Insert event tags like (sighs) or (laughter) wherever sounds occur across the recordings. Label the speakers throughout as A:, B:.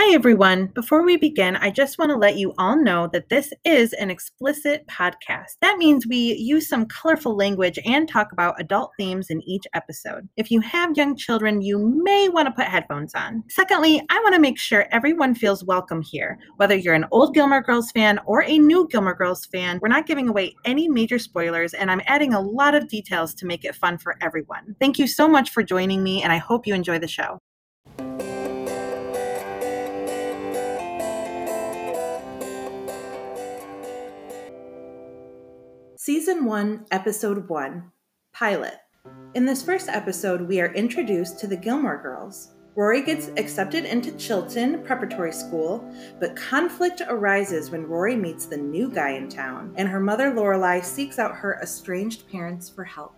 A: Hi, everyone. Before we begin, I just want to let you all know that this is an explicit podcast. That means we use some colorful language and talk about adult themes in each episode. If you have young children, you may want to put headphones on. Secondly, I want to make sure everyone feels welcome here. Whether you're an old Gilmore Girls fan or a new Gilmore Girls fan, we're not giving away any major spoilers, and I'm adding a lot of details to make it fun for everyone. Thank you so much for joining me, and I hope you enjoy the show. Season 1, Episode 1 Pilot. In this first episode, we are introduced to the Gilmore Girls. Rory gets accepted into Chilton Preparatory School, but conflict arises when Rory meets the new guy in town, and her mother Lorelai seeks out her estranged parents for help.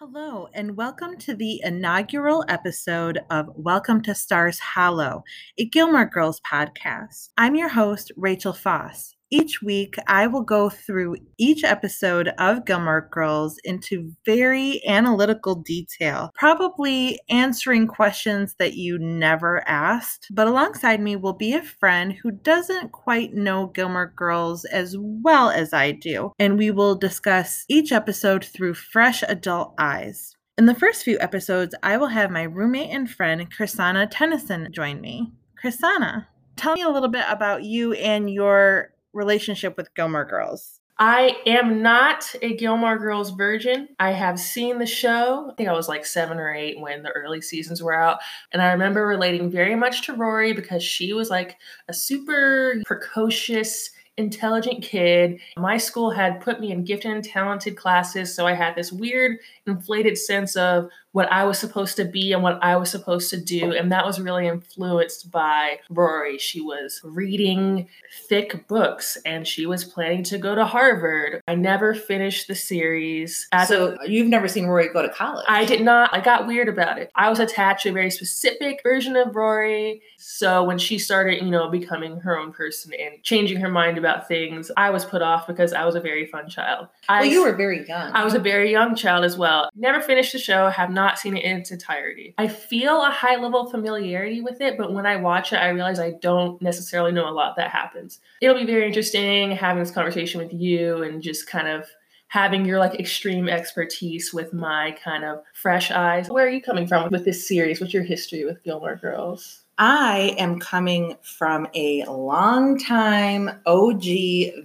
A: Hello, and welcome to the inaugural episode of Welcome to Stars Hollow, a Gilmore Girls podcast. I'm your host, Rachel Foss. Each week, I will go through each episode of Gilmore Girls into very analytical detail, probably answering questions that you never asked. But alongside me will be a friend who doesn't quite know Gilmore Girls as well as I do, and we will discuss each episode through fresh adult eyes. In the first few episodes, I will have my roommate and friend, Chrisana Tennyson, join me. Chrisana, tell me a little bit about you and your relationship with Gilmore Girls?
B: I am not a Gilmore Girls virgin. I have seen the show. I think I was like seven or eight when the early seasons were out. And I remember relating very much to Rory because she was like a super precocious, intelligent kid. My school had put me in gifted and talented classes. So I had this weird, inflated sense of what I was supposed to be and what I was supposed to do. And that was really influenced by Rory. She was reading thick books and she was planning to go to Harvard. I never finished the series.
A: so a, you've never seen Rory go to college?
B: I did not. I got weird about it. I was attached to a very specific version of Rory. So when she started, you know, becoming her own person and changing her mind about things, I was put off because I was a very fun child.
A: Well, I, you were very young.
B: I was a very young child as well. Never finished the show, have not not seen it in its entirety. I feel a high level of familiarity with it, but when I watch it, I realize I don't necessarily know a lot that happens. It'll be very interesting having this conversation with you and just kind of having your like extreme expertise with my kind of fresh eyes. Where are you coming from with this series? What's your history with Gilmore Girls?
A: I am coming from a long time OG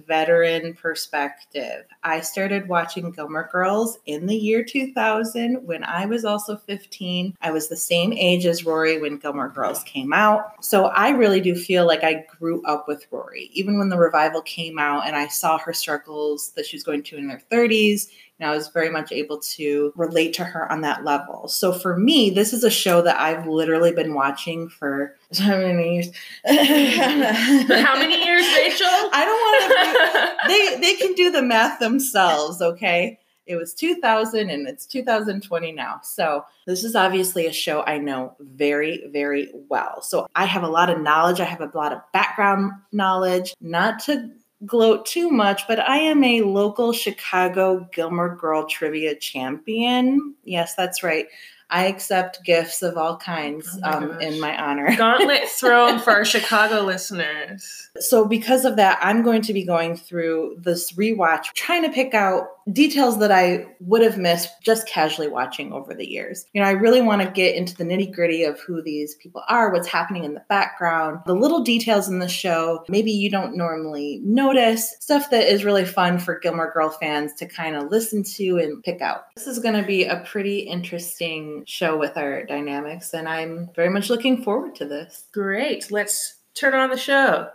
A: veteran perspective. I started watching Gilmore Girls in the year 2000 when I was also 15. I was the same age as Rory when Gilmore Girls came out. So I really do feel like I grew up with Rory. Even when the revival came out and I saw her struggles that she was going to in her 30s and I was very much able to relate to her on that level. So for me, this is a show that I've literally been watching for (laughs) how many years?
B: how many years, Rachel? (laughs)
A: I don't want to. They they can do the math themselves, okay? It was 2000 and it's 2020 now. So, this is obviously a show I know very, very well. So, I have a lot of knowledge. I have a lot of background knowledge, not to gloat too much, but I am a local Chicago Gilmore Girl trivia champion. Yes, that's right. I accept gifts of all kinds oh um, in my honor. (laughs)
B: Gauntlet thrown for our Chicago listeners.
A: So, because of that, I'm going to be going through this rewatch, trying to pick out details that I would have missed just casually watching over the years. You know, I really want to get into the nitty gritty of who these people are, what's happening in the background, the little details in the show, maybe you don't normally notice, stuff that is really fun for Gilmore Girl fans to kind of listen to and pick out. This is going to be a pretty interesting show with our dynamics, and I'm very much looking forward to this.
B: Great. Let's turn on the show.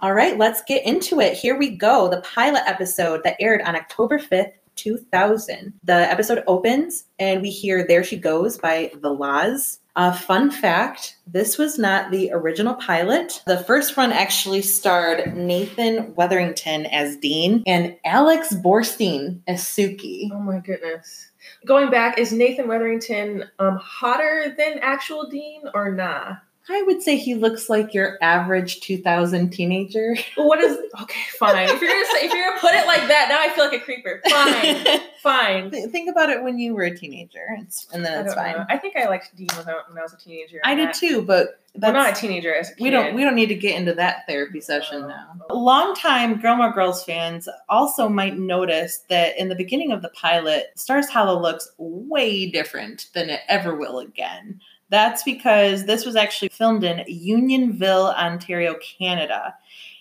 A: All right, let's get into it. Here we go. The pilot episode that aired on October 5th, 2000. The episode opens and we hear There She Goes by The La's. Uh, fun fact this was not the original pilot. The first run actually starred Nathan Weatherington as Dean and Alex Borstein as Sookie.
B: Oh my goodness. Going back, is Nathan Weatherington um, hotter than actual Dean or nah?
A: I would say he looks like your average 2000 teenager. (laughs)
B: Well, what is okay? Fine. If you're gonna say, if you're gonna put it like that, now I feel like a creeper. Fine, (laughs) fine.
A: Th- Think about it when you were a teenager, it's, and then it's
B: don't
A: fine.
B: know. I think I liked Dean when I, when I was a teenager.
A: I did
B: That-
A: too, but
B: Well,
A: that's,
B: not a teenager. A
A: we don't we don't need to get into that therapy session
B: Oh.
A: now. Longtime Gilmore Girls fans also might notice that in the beginning of the pilot, Stars Hollow looks way different than it ever will again. That's because this was actually filmed in Unionville, Ontario, Canada.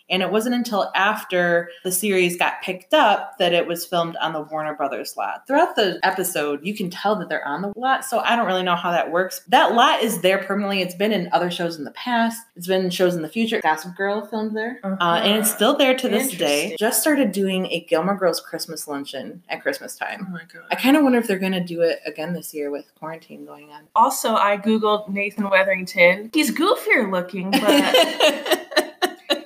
A: And it wasn't until after the series got picked up that it was filmed on the Warner Brothers lot. Throughout the episode, you can tell that they're on the lot, so I don't really know how that works. That lot is there permanently. It's been in other shows in the past, it's been in shows in the future. Gossip Girl filmed there, uh, and it's still there to this day. Just started doing a Gilmore Girls Christmas luncheon at Christmas time.
B: Oh my god.
A: I kind of wonder if they're going to do it again this year with quarantine going on.
B: Also, I googled Nathan Weatherington. He's goofier looking, but (laughs)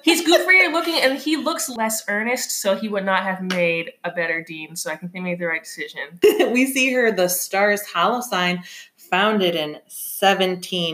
B: he's goofier looking, and he looks less earnest. So he would not have made a better dean. So I think they made the right decision. (laughs)
A: we see her the Stars Hollow sign founded in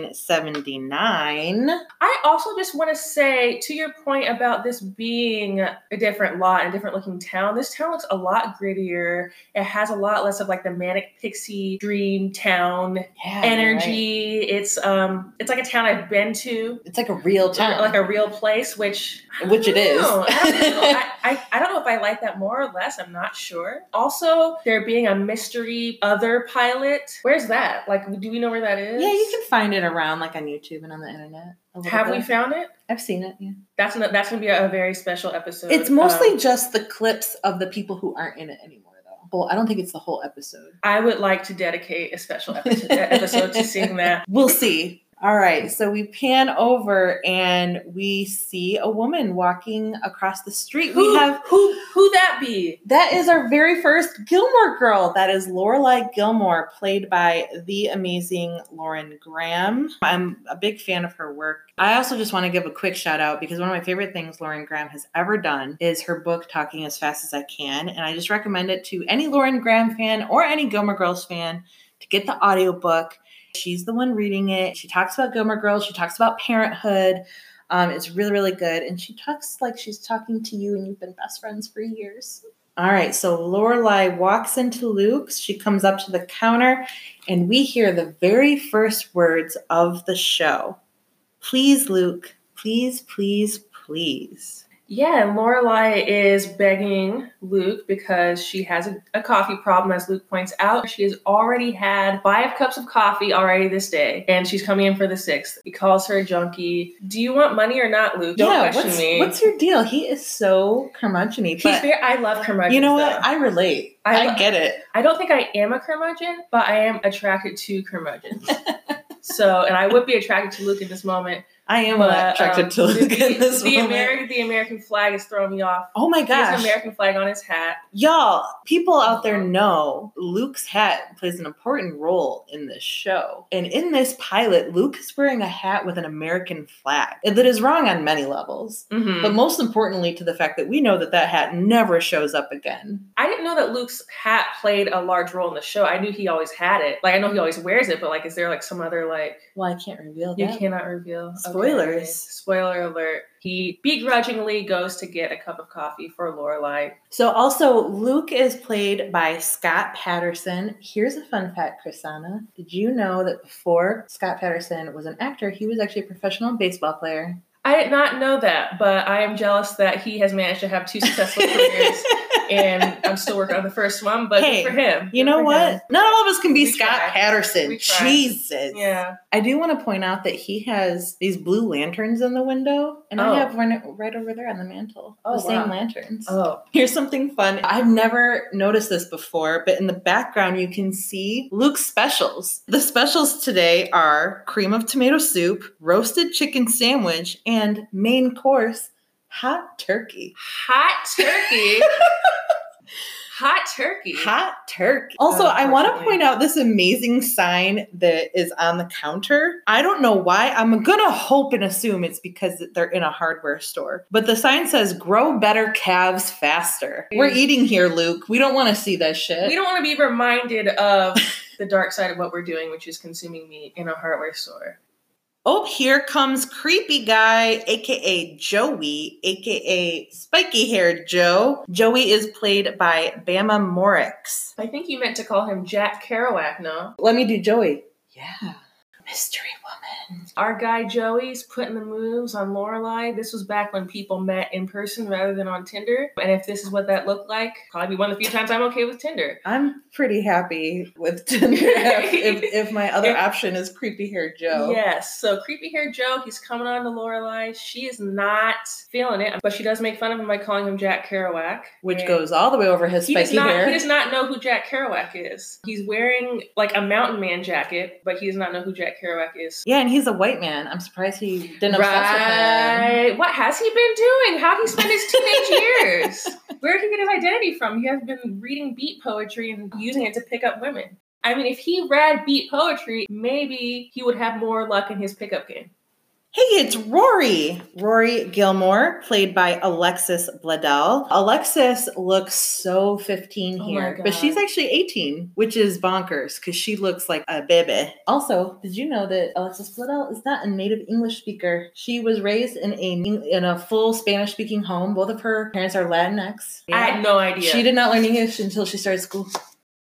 A: 1779.
B: I also just want to say, to your point about this being a different lot and a different looking town, this town looks a lot grittier. It has a lot less of like the manic pixie dream town
A: Yeah, you're right.
B: energy. It's um, it's like a town I've been to,
A: It's like a real town.
B: like a real place, which
A: Which it is.
B: know. I don't, know. (laughs) I, I, I don't know if I like that more or less. I'm not sure. Also, there being a mystery other pilot. Where's that? Like, do we know where that is?
A: yeah, you can find it around like on YouTube and on the internet. a little
B: Have we found it?
A: I've seen it. Yeah.
B: That's gonna, that's gonna be a, very special episode.
A: It's mostly
B: Um,
A: just the clips of the people who aren't in it anymore, though. Well, I don't think it's the whole episode.
B: I would like to dedicate a special episode, (laughs) episode to seeing that.
A: We'll see. All right, so we pan over and we see a woman walking across the street.
B: Who
A: We have
B: who who that be?
A: that is our very first Gilmore girl. That is Lorelai Gilmore, played by the amazing Lauren Graham. I'm a big fan of her work. I also just want to give a quick shout out because one of my favorite things Lauren Graham has ever done is her book Talking as Fast as I Can, and I just recommend it to any Lauren Graham fan or any Gilmore Girls fan to get the audiobook. She's the one reading it. She talks about Gilmore Girls. She talks about parenthood. Um, it's really, really good. And she talks like she's talking to you and you've been best friends for years. All right, so Lorelai walks into Luke's. She comes up to the counter, and we hear the very first words of the show. Please, Luke. Please, please, please.
B: Yeah, and Lorelai is begging Luke because she has a, a coffee problem, as Luke points out. She has already had five cups of coffee already this day, and she's coming in for the sixth. He calls her a junkie. Do you want money or not, Luke? Don't
A: yeah,
B: question
A: what's,
B: me.
A: what's your deal? He is so curmudgeon
B: He's very, I love curmudgeons.
A: you know what?
B: though.
A: I relate.
B: I
A: I, get it.
B: I don't think I am a curmudgeon, but I am attracted to curmudgeons. (laughs) so, and I would be attracted to Luke in this moment.
A: I am
B: but,
A: attracted
B: um,
A: to Luke
B: the,
A: in this
B: the
A: moment.
B: American, the American flag is throwing me off.
A: oh my
B: He has
A: gosh.
B: an American flag on his hat.
A: Y'all, people out there know Luke's hat plays an important role in this show. And in this pilot, Luke is wearing a hat with an American flag. That is wrong on many levels.
B: Mhm.
A: But most importantly, to the fact that we know that that hat never shows up again.
B: I didn't know that Luke's hat played a large role in the show. I knew he always had it. Like I know he always wears it, but like, is there like some other like
A: Well, I can't reveal
B: you
A: that.
B: cannot reveal? Okay.
A: Spoilers.
B: Spoiler alert. He begrudgingly goes to get a cup of coffee for Lorelai.
A: So, also, Luke is played by Scott Patterson. Here's a fun fact, Chrisana. Did you know that before Scott Patterson was an actor, he was actually a professional baseball player?
B: I did not know that, but I am jealous that he has managed to have two successful (laughs) careers, and I'm still working on the first one. But
A: Hey,
B: for him.
A: You know what?
B: him.
A: Not all of us can be
B: We
A: Scott
B: try.
A: Patterson. Jesus.
B: Yeah.
A: I do want to point out that he has these blue lanterns in the window, and
B: Oh.
A: I have one right over there on the mantle.
B: Oh,
A: the same lanterns.
B: Oh.
A: Here's something fun. I've never noticed this before, but in the background, you can see Luke's specials. The specials today are cream of tomato soup, roasted chicken sandwich, and main course, hot turkey.
B: Hot turkey. (laughs) Hot turkey.
A: Hot turkey. Also, oh, I want to point out this amazing sign that is on the counter. I don't know why. I'm going to hope and assume it's because they're in a hardware store. But the sign says, grow better calves faster. We're mm. eating here, Luke. We don't want to see this shit.
B: We don't want to be reminded of (laughs) the dark side of what we're doing, which is consuming meat in a hardware store.
A: Oh, here comes creepy guy, aka Joey, aka spiky haired Joe. Joey is played by Bama Morix.
B: I think you meant to call him Jack Kerouac, no?
A: Let me do Joey. Yeah. Mystery woman.
B: Our guy Joey's putting the moves on Lorelai. This was back when people met in person rather than on Tinder. And if this is what that looked like, probably be one of the few times I'm okay with Tinder.
A: I'm pretty happy with Tinder (laughs) if, if, if my other option is creepy haired Joe.
B: Yes. So creepy haired Joe, he's coming on to Lorelai. She is not feeling it, but she does make fun of him by calling him Jack Kerouac.
A: Which goes all the way over his
B: he
A: spiky
B: not
A: hair.
B: he does not know who Jack Kerouac is. He's wearing like a mountain man jacket, but he does not know who Jack Kerouac is.
A: yeah, and he's a white man. I'm surprised he didn't obsess with him.
B: Right. What has he been doing? How would he spend his teenage (laughs) years? Where did he get his identity from? He has been reading beat poetry and using it to pick up women. I mean, if he read beat poetry, maybe he would have more luck in his pickup game.
A: Hey, it's Rory. Rory Gilmore, played by Alexis Bledel. Alexis looks so 15
B: Oh
A: here,
B: God.
A: but she's actually 18, which is bonkers because she looks like a baby. Also, did you know that Alexis Bledel is not a native English speaker? She was raised in a in a full Spanish speaking home. Both of her parents are Latinx.
B: I had no idea.
A: She did not learn English until she started school.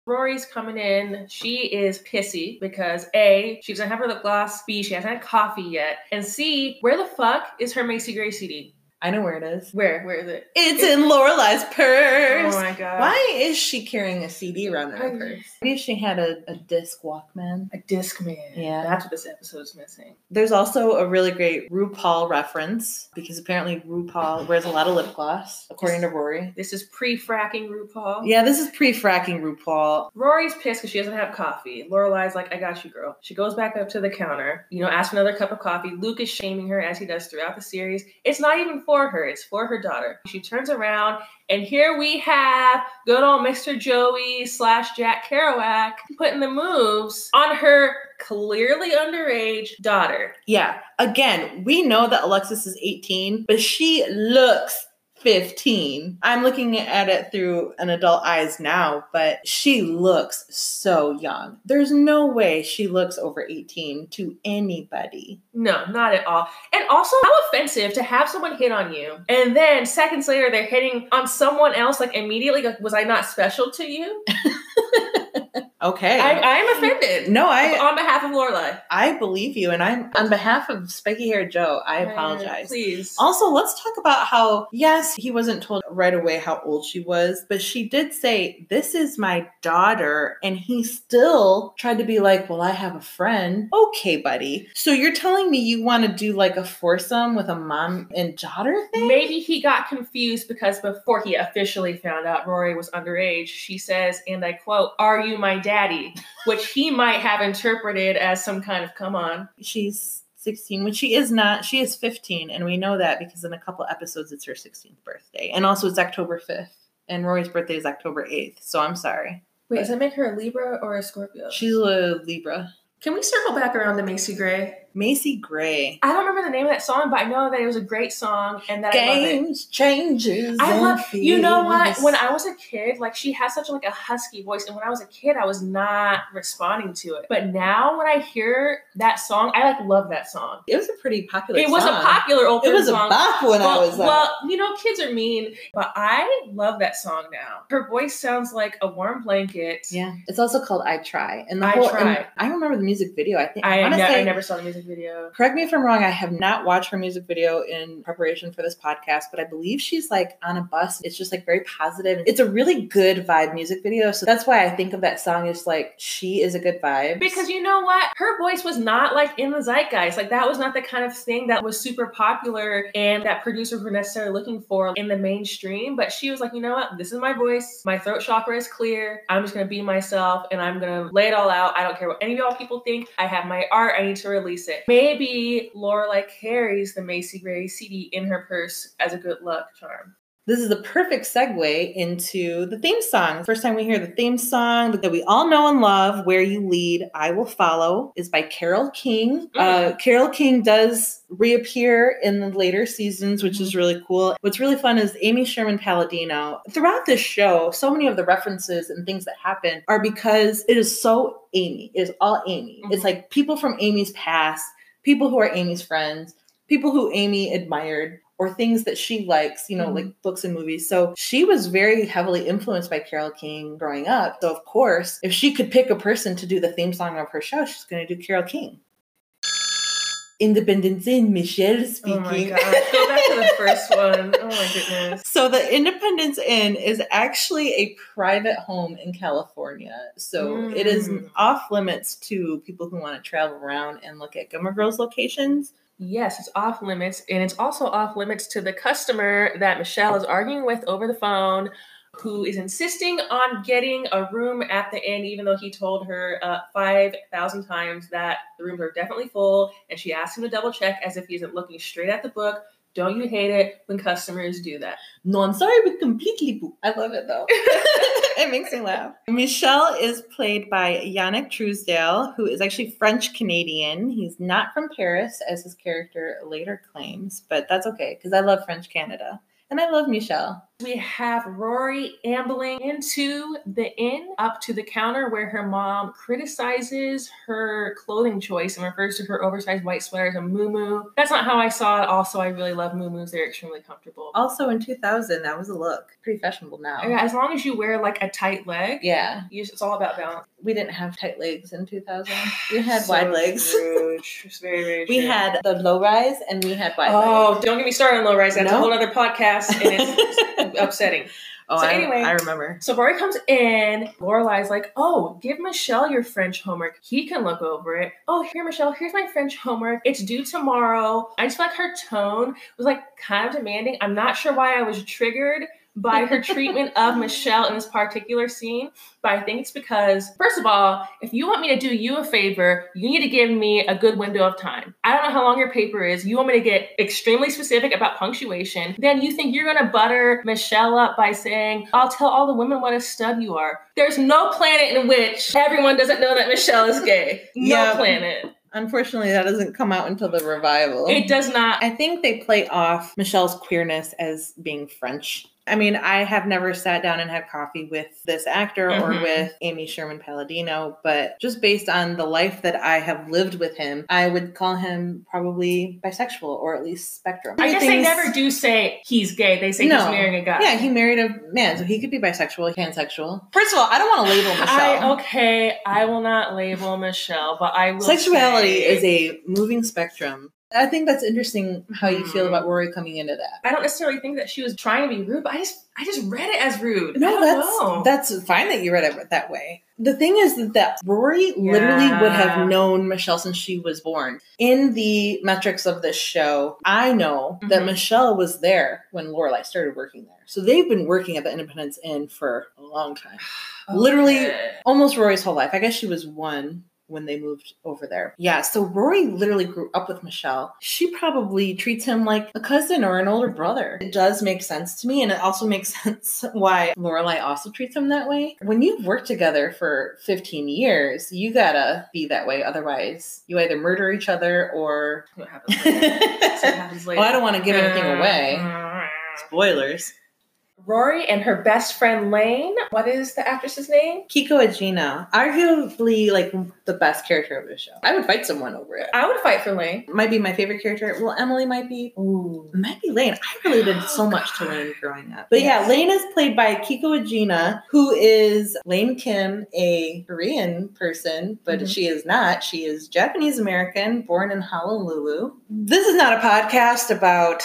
B: Rory's coming in. She is pissy because A, she doesn't have her lip gloss. B, she hasn't had coffee yet. And C, where the fuck is her Macy Gray CD?
A: I know where it is.
B: Where? Where is it?
A: It's in Lorelai's purse.
B: Oh my god.
A: Why is she carrying a CD around in her purse? Maybe she had a, a disc Walkman.
B: A disc man.
A: Yeah.
B: That's what this episode's missing.
A: There's also a really great RuPaul reference because apparently RuPaul wears a lot of lip gloss, according to Rory.
B: This is pre-fracking RuPaul.
A: Yeah, this is pre-fracking RuPaul.
B: Rory's pissed because she doesn't have coffee. Lorelai's like, I got you, girl. She goes back up to the counter, you know, asks for another cup of coffee. Luke is shaming her as he does throughout the series. It's not even for her, it's for her daughter. She turns around, and here we have good old Mr. Joey slash Jack Kerouac putting the moves on her clearly underage daughter.
A: Yeah, again, we know that Alexis is 18, but she looks 15. I'm looking at it through an adult eyes now, but she looks so young. There's no way she looks over 18 to anybody.
B: No, not at all. And also, how offensive to have someone hit on you, and then seconds later they're hitting on someone else. Like immediately, like, was I not special to you? (laughs)
A: Okay.
B: I, am offended.
A: no, I
B: on behalf of Lorelai.
A: I believe you, and I'm on behalf of Spiky Hair Joe. I apologize.
B: Please.
A: Also, let's talk about how, yes, he wasn't told right away how old she was, but she did say, This is my daughter. And he still tried to be like, Well, I have a friend. Okay, buddy. So you're telling me you want to do like a foursome with a mom and daughter thing?
B: Maybe he got confused because before he officially found out Rory was underage, she says, and I quote, Are you my daddy? Which he might have interpreted as some kind of come on.
A: She's 16, which she is not. She is 15, and we know that because in a couple episodes it's her 16th birthday. And also it's October 5th. And Rory's birthday is October 8th. So I'm sorry.
B: Wait, does that make her a Libra or a Scorpio?
A: She's a Libra.
B: Can we circle back around to Macy Gray?
A: Macy Gray.
B: I don't remember the name of that song, but I know that it was a great song and that I love it.
A: Games, changes.
B: I love you know what? When I was a kid, like she has such like a husky voice, and when I was a kid, I was not responding to it. But now when I hear that song, I like love that song.
A: it was a pretty popular. Song.
B: It was a popular old
A: It was a
B: song.
A: bop when I
B: well,
A: was. uh,
B: well, you know, kids are mean, but I love that song now. Her voice sounds like a warm blanket.
A: yeah, it's also called "I Try," and the
B: I
A: whole.
B: Try.
A: and I remember the music video. I think
B: I,
A: I,
B: ne- I never saw the music video.
A: Correct me if I'm wrong. I have not watched her music video in preparation for this podcast, but I believe she's like on a bus. It's just like very positive. It's a really good vibe music video. So that's why I think of that song as like she is a good vibe.
B: Because you know what? Her voice was not like in the zeitgeist. Like that was not the kind of thing that was super popular and that producers were necessarily looking for in the mainstream. But she was like, you know what? This is my voice. My throat chakra is clear. I'm just gonna be myself and I'm gonna lay it all out. I don't care what any of y'all people think. I have my art. I need to release it. Maybe Lorelai carries the Macy Gray CD in her purse as a good luck charm.
A: This is the perfect segue into the theme song. First time we hear the theme song that we all know and love, Where You Lead, I Will Follow, is by Carole King. Uh, Carole King does reappear in the later seasons, which is really cool. What's really fun is Amy Sherman Palladino. Throughout this show, so many of the references and things that happen are because it is so Amy. It is all Amy. It's
B: Mhm.
A: like people from Amy's past people who are Amy's friends, people who Amy admired, or things that she likes, you know,
B: Mhm.
A: like books and movies. So she was very heavily influenced by Carole King growing up. So, of course, if she could pick a person to do the theme song of her show, she's going to do Carole King. Independence Inn Michelle speaking.
B: Oh my gosh. Go back to the first one. Oh my goodness.
A: So the Independence Inn is actually a private home in California. So it is
B: Mm.
A: off limits to people who want to travel around and look at Gilmore Girls locations.
B: Yes, it's off limits, and it's also off limits to the customer that Michelle is arguing with over the phone, who is insisting on getting a room at the inn, even though he told her uh, five thousand times that the rooms are definitely full, and she asked him to double check as if he isn't looking straight at the book. Don't you hate it when customers do that?
A: No, I'm sorry, but completely book. I love it though. (laughs) it makes me laugh. Michelle is played by Yanic Truesdale, who is actually French Canadian. He's not from Paris, as his character later claims, but that's okay because I love French Canada. And I love Michelle.
B: We have Rory ambling into the inn up to the counter where her mom criticizes her clothing choice and refers to her oversized white sweater as a moo That's not how I saw it. Also, I really love moo They're extremely comfortable.
A: Also in 2000, that was a look. Pretty fashionable now.
B: Yeah, as long as you wear like a tight leg,
A: Yeah.
B: you, it's all about balance.
A: We didn't have tight legs in 2000. (sighs) We had
B: So
A: wide legs.
B: true. It's very, very (laughs)
A: We had the low rise and we had wide
B: Oh,
A: legs.
B: don't get me started on low rise. That's a whole other podcast, and it's (laughs) (laughs) upsetting.
A: Oh,
B: So
A: I,
B: anyway-
A: I remember.
B: So Rory comes in. Lorelai's like, "Oh, give Michelle your French homework. He can look over it. Oh, here, Michelle. Here's my French homework. It's due tomorrow." I just feel like her tone was like kind of demanding. I'm not sure why I was triggered by her treatment of Michelle in this particular scene, but I think it's because, first of all, if you want me to do you a favor, you need to give me a good window of time. I don't know how long your paper is. You want me to get extremely specific about punctuation. Then you think you're going to butter Michelle up by saying, I'll tell all the women what a stud you are. There's no planet in which everyone doesn't know that Michelle is gay. No
A: Yeah.
B: planet.
A: Unfortunately, that doesn't come out until the revival.
B: It does not.
A: I think they play off Michelle's queerness as being French. I mean, I have never sat down and had coffee with this actor or
B: Mhm.
A: with Amy Sherman Palladino, but just based on the life that I have lived with him, I would call him probably bisexual or at least spectrum.
B: I guess they never do say he's gay. They say he's marrying a guy.
A: Yeah, he married a man, so he could be bisexual, pansexual. First of all, I don't want to label Michelle.
B: I okay, I will not label Michelle, but I will.
A: Sexuality
B: say-
A: is a moving spectrum. I think that's interesting how you feel about Rory coming into that.
B: I don't necessarily think that she was trying to be rude, but I just I just read it as rude.
A: No, that's
B: know.
A: that's fine that you read it that way. The thing is that, that Rory literally would have known Michelle since she was born. In the metrics of this show, I know that
B: Mhm.
A: Michelle was there when Lorelai started working there. So they've been working at the Independence Inn for a long time. (sighs) literally-
B: Okay.
A: Almost Rory's whole life. I guess she was one when they moved over there. Yeah, so Rory literally grew up with Michelle. She probably treats him like a cousin or an older brother. It does make sense to me, and it also makes (laughs) sense why Lorelai also treats him that way. When you've worked together for 15 years, you gotta be that way. Otherwise, you either murder each other or.
B: What happens later? What (laughs)
A: well,
B: happens later?
A: I don't want to give anything away. (laughs) Spoilers.
B: Rory and her best friend Lane. What is the actress's name?
A: Keiko Agena, arguably like the best character of the show. I would fight someone over it.
B: I would fight for Lane.
A: might be my favorite character. Well, Emily might be.
B: Ooh.
A: Might be Lane. I related so
B: Oh,
A: much to Lane growing up. But yeah, Lane is played by Keiko Agena, who is Lane Kim, a Korean person, but
B: Mhm.
A: she is not. She is Japanese American, born in Honolulu. This is not a podcast about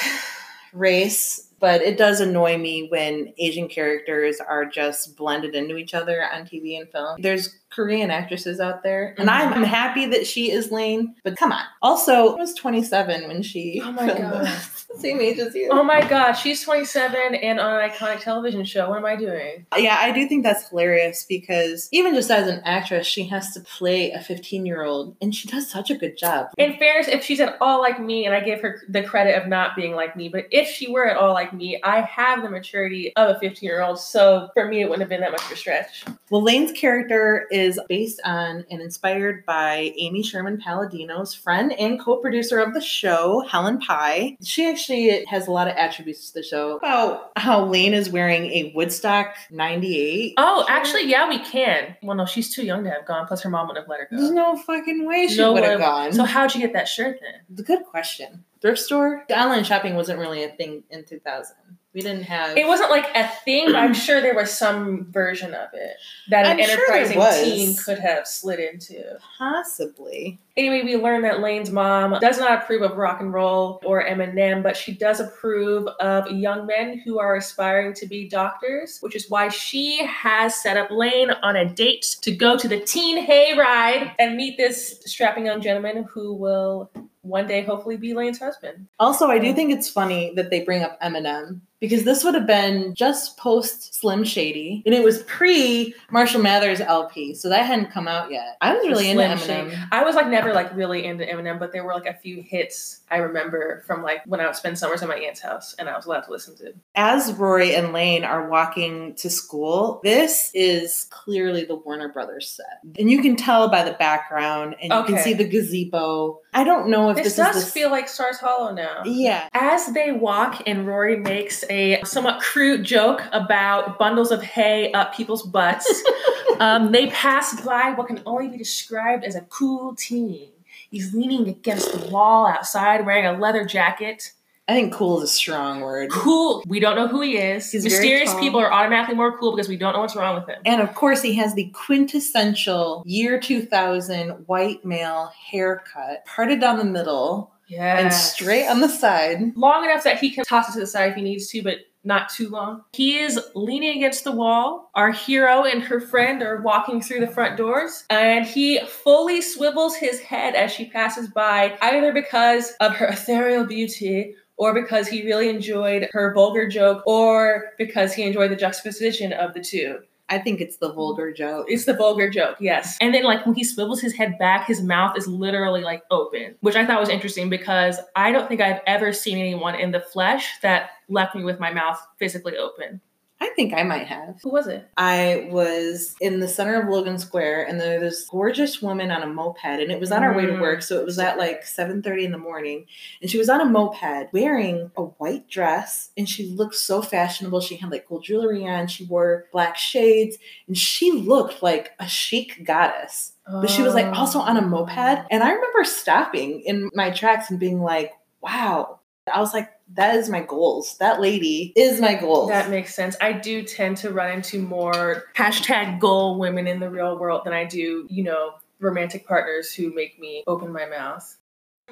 A: race. But it does annoy me when Asian characters are just blended into each other on TV and film. There's Korean actresses out there, and
B: Mhm.
A: I'm happy that she is Lane, but come on. Also, I was 27 when she
B: Oh my God.
A: This. Same age as you.
B: Oh my god, she's 27 and on an iconic television show. What am I doing?
A: Yeah, I do think that's hilarious because even just as an actress, she has to play a 15 year old, and she does such a good job.
B: In fairness, if she's at all like me, and I give her the credit of not being like me, but if she were at all like me, I have the maturity of a 15 year old. So for me, it wouldn't have been that much of a stretch.
A: Well, Lane's character is is based on and inspired by Amy Sherman Palladino's friend and co-producer of the show, Helen Pai. She actually has a lot of attributes to the show about how Lane is wearing a Woodstock 98.
B: Oh, actually, yeah, we can. Well, no, she's too young to have gone. Plus, her mom would have let her go.
A: There's no fucking way she
B: No
A: would have gone.
B: So, how'd you get that shirt then?
A: Good question. Thrift store? Online shopping wasn't really a thing in 2000. We didn't have.
B: It wasn't like a thing, but I'm (clears throat) sure there was some version of it that an
A: I'm sure there
B: enterprising
A: was.
B: teen could have slid into.
A: Possibly.
B: Anyway, we learned that Lane's mom does not approve of rock and roll or Eminem, but she does approve of young men who are aspiring to be doctors, which is why she has set up Lane on a date to go to the teen hayride and meet this strapping young gentleman who will one day hopefully be Lane's husband.
A: Also, I do um, think it's funny that they bring up Eminem because this would have been just post Slim Shady and it was pre Marshall Mathers LP, so that hadn't come out yet. I was really into
B: Slim
A: Eminem.
B: Shady. I was like never like really into Eminem, but there were like a few hits I remember from like when I would spend summers at my aunt's house and I was allowed to listen to.
A: As Rory and Lane are walking to school, this is clearly the Warner Brothers set. And you can tell by the background and you can see the gazebo. I don't know if
B: This,
A: this,
B: does
A: the
B: feel like Stars Hollow now.
A: Yeah.
B: As they walk, and Rory makes a somewhat crude joke about bundles of hay up people's butts, (laughs) um, they pass by what can only be described as a cool teen. He's leaning against the wall outside wearing a leather jacket.
A: I think cool is a strong word.
B: Cool. We don't know who he is.
A: He's
B: Mysterious people are automatically more cool because we don't know what's wrong with him.
A: And of course, he has the quintessential year 2000 white male haircut, parted down the middle
B: Yeah.
A: and straight on the side.
B: long enough that he can toss it to the side if he needs to, but not too long. He is leaning against the wall. Our hero and her friend are walking through the front doors, and he fully swivels his head as she passes by, either because of her (laughs) ethereal beauty. Or because he really enjoyed her vulgar joke, or because he enjoyed the juxtaposition of the two.
A: I think it's the vulgar joke.
B: It's the vulgar joke, yes. And then, like, when he swivels his head back, his mouth is literally like open, which I thought was interesting because I don't think I've ever seen anyone in the flesh that left me with my mouth physically open.
A: I think I might have.
B: Who was it?
A: I was in the center of Logan Square, and there was this gorgeous woman on a moped, and it was on our way to
B: Mm.
A: work, so it was at like seven thirty in the morning, and she was on a moped wearing a white dress, and she looked so fashionable. She had like gold jewelry on, she wore black shades, and she looked like a chic goddess. But she was like also on a moped, and I remember stopping in my tracks and being like, "Wow." I was like, that is my goals. That lady is my goal.
B: That makes sense. I do tend to run into more hashtag goal women in the real world than I do, you know, romantic partners who make me open my mouth.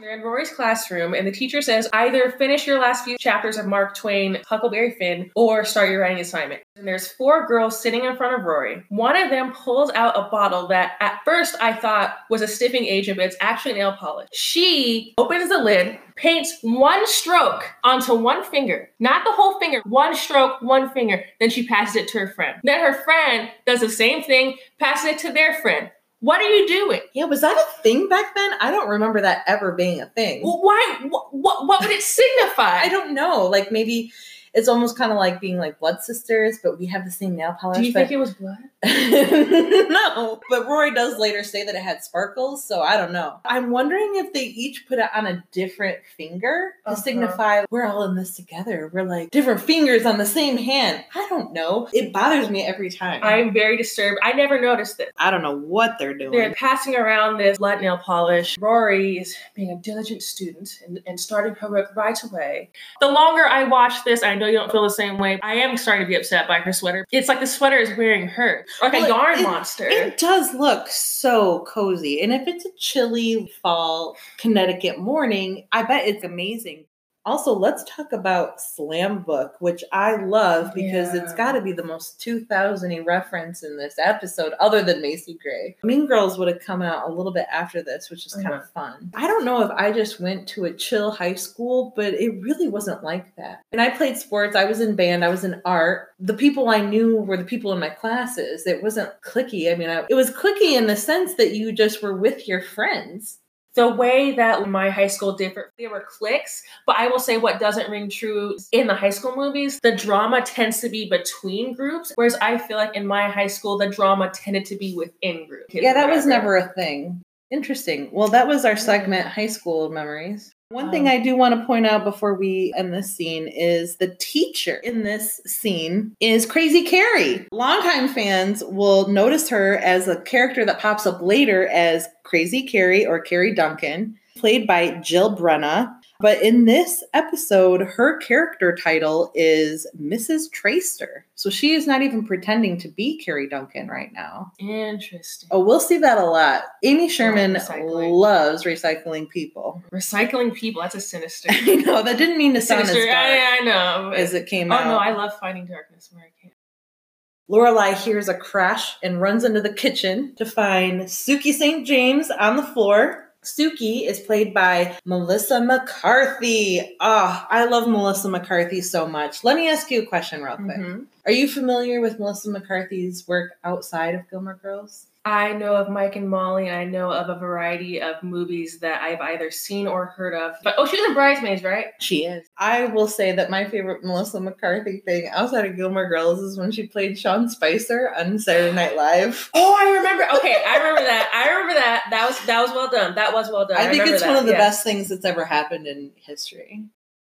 B: They're in Rory's classroom, and the teacher says either finish your last few chapters of Mark Twain, Huckleberry Finn, or start your writing assignment. And there's four girls sitting in front of Rory. One of them pulls out a bottle that at first I thought was a stiffing agent, but it's actually nail polish. She opens the lid, paints one stroke onto one finger, not the whole finger, one stroke, one finger. Then she passes it to her friend. Then her friend does the same thing, passes it to their friend. What are you doing?
A: Yeah, was that a thing back then? I don't remember that ever being a thing.
B: Well, Why? What? What, what would it signify? (laughs)
A: I don't know. Like maybe it's almost kind of like being like blood sisters, but we have the same nail polish.
B: Do you think it was blood? (laughs)
A: no, but Rory does later say that it had sparkles, so I don't know. I'm wondering if they each put it on a different finger to
B: Uh-huh.
A: signify we're all in this together. We're like different fingers on the same hand. I don't know. It bothers me every time.
B: I'm very disturbed. I never noticed this.
A: I don't know what they're doing.
B: They're passing around this blood nail polish. Rory is being a diligent student and, and starting her work right away. The longer I watch this, I know you don't feel the same way. I am starting to be upset by her sweater. It's like the sweater is wearing her, like
A: Well,
B: a yarn
A: it-
B: monster.
A: It does look so cozy. And if it's a chilly fall Connecticut morning, I bet it's amazing. Also, let's talk about Slam Book, which I love because it's got to be the most 2000 y reference in this episode, other than Macy Gray. Mean Girls would have come out a little bit after this, which is kind
B: Mhm.
A: of fun. I don't know if I just went to a chill high school, but it really wasn't like that. And I played sports, I was in band, I was in art. The people I knew were the people in my classes. It wasn't clicky. I mean, I, it was clicky in the sense that you just were with your friends.
B: The way that my high school differed, there were cliques, but I will say what doesn't ring true in the high school movies, the drama tends to be between groups, whereas I feel like in my high school, the drama tended to be within groups.
A: Yeah, that was never a thing. Interesting. Well, that was our segment, high school memories. One thing
B: Um,
A: I do want to point out before we end this scene is the teacher in this scene is Crazy Carrie. Longtime fans will notice her as a character that pops up later as Crazy Carrie or Carrie Duncan, played by Jill Brennan. But in this episode, her character title is Mrs. Traister. So she is not even pretending to be Carrie Duncan right now.
B: Interesting.
A: Oh, we'll see that a lot. Amy Sherman
B: recycling.
A: loves recycling people.
B: Recycling people, that's a sinister. (laughs)
A: I know that didn't mean to sound as
B: sinister.
A: dark
B: I, I know.
A: as it came
B: oh
A: out.
B: Oh, no, I love finding darkness where I can.
A: Lorelai hears a crash and runs into the kitchen to find Sookie St. James on the floor. Sookie is played by Melissa McCarthy. Ah, I love Melissa McCarthy so much. Let me ask you a question real quick.
B: Mhm.
A: Are you familiar with Melissa McCarthy's work outside of Gilmore Girls?
B: I know of Mike and Molly, and I know of a variety of movies that I've either seen or heard of. But oh, she's in Bridesmaids, right?
A: She is. I will say that my favorite Melissa McCarthy thing outside of Gilmore Girls is when she played Sean Spicer on Saturday Night Live. (laughs)
B: Oh, I remember. Okay, I remember that. I remember that. That was that was well done. That was well done.
A: I think
B: remember
A: it's
B: that,
A: one of the
B: yeah.
A: best things that's ever happened in history.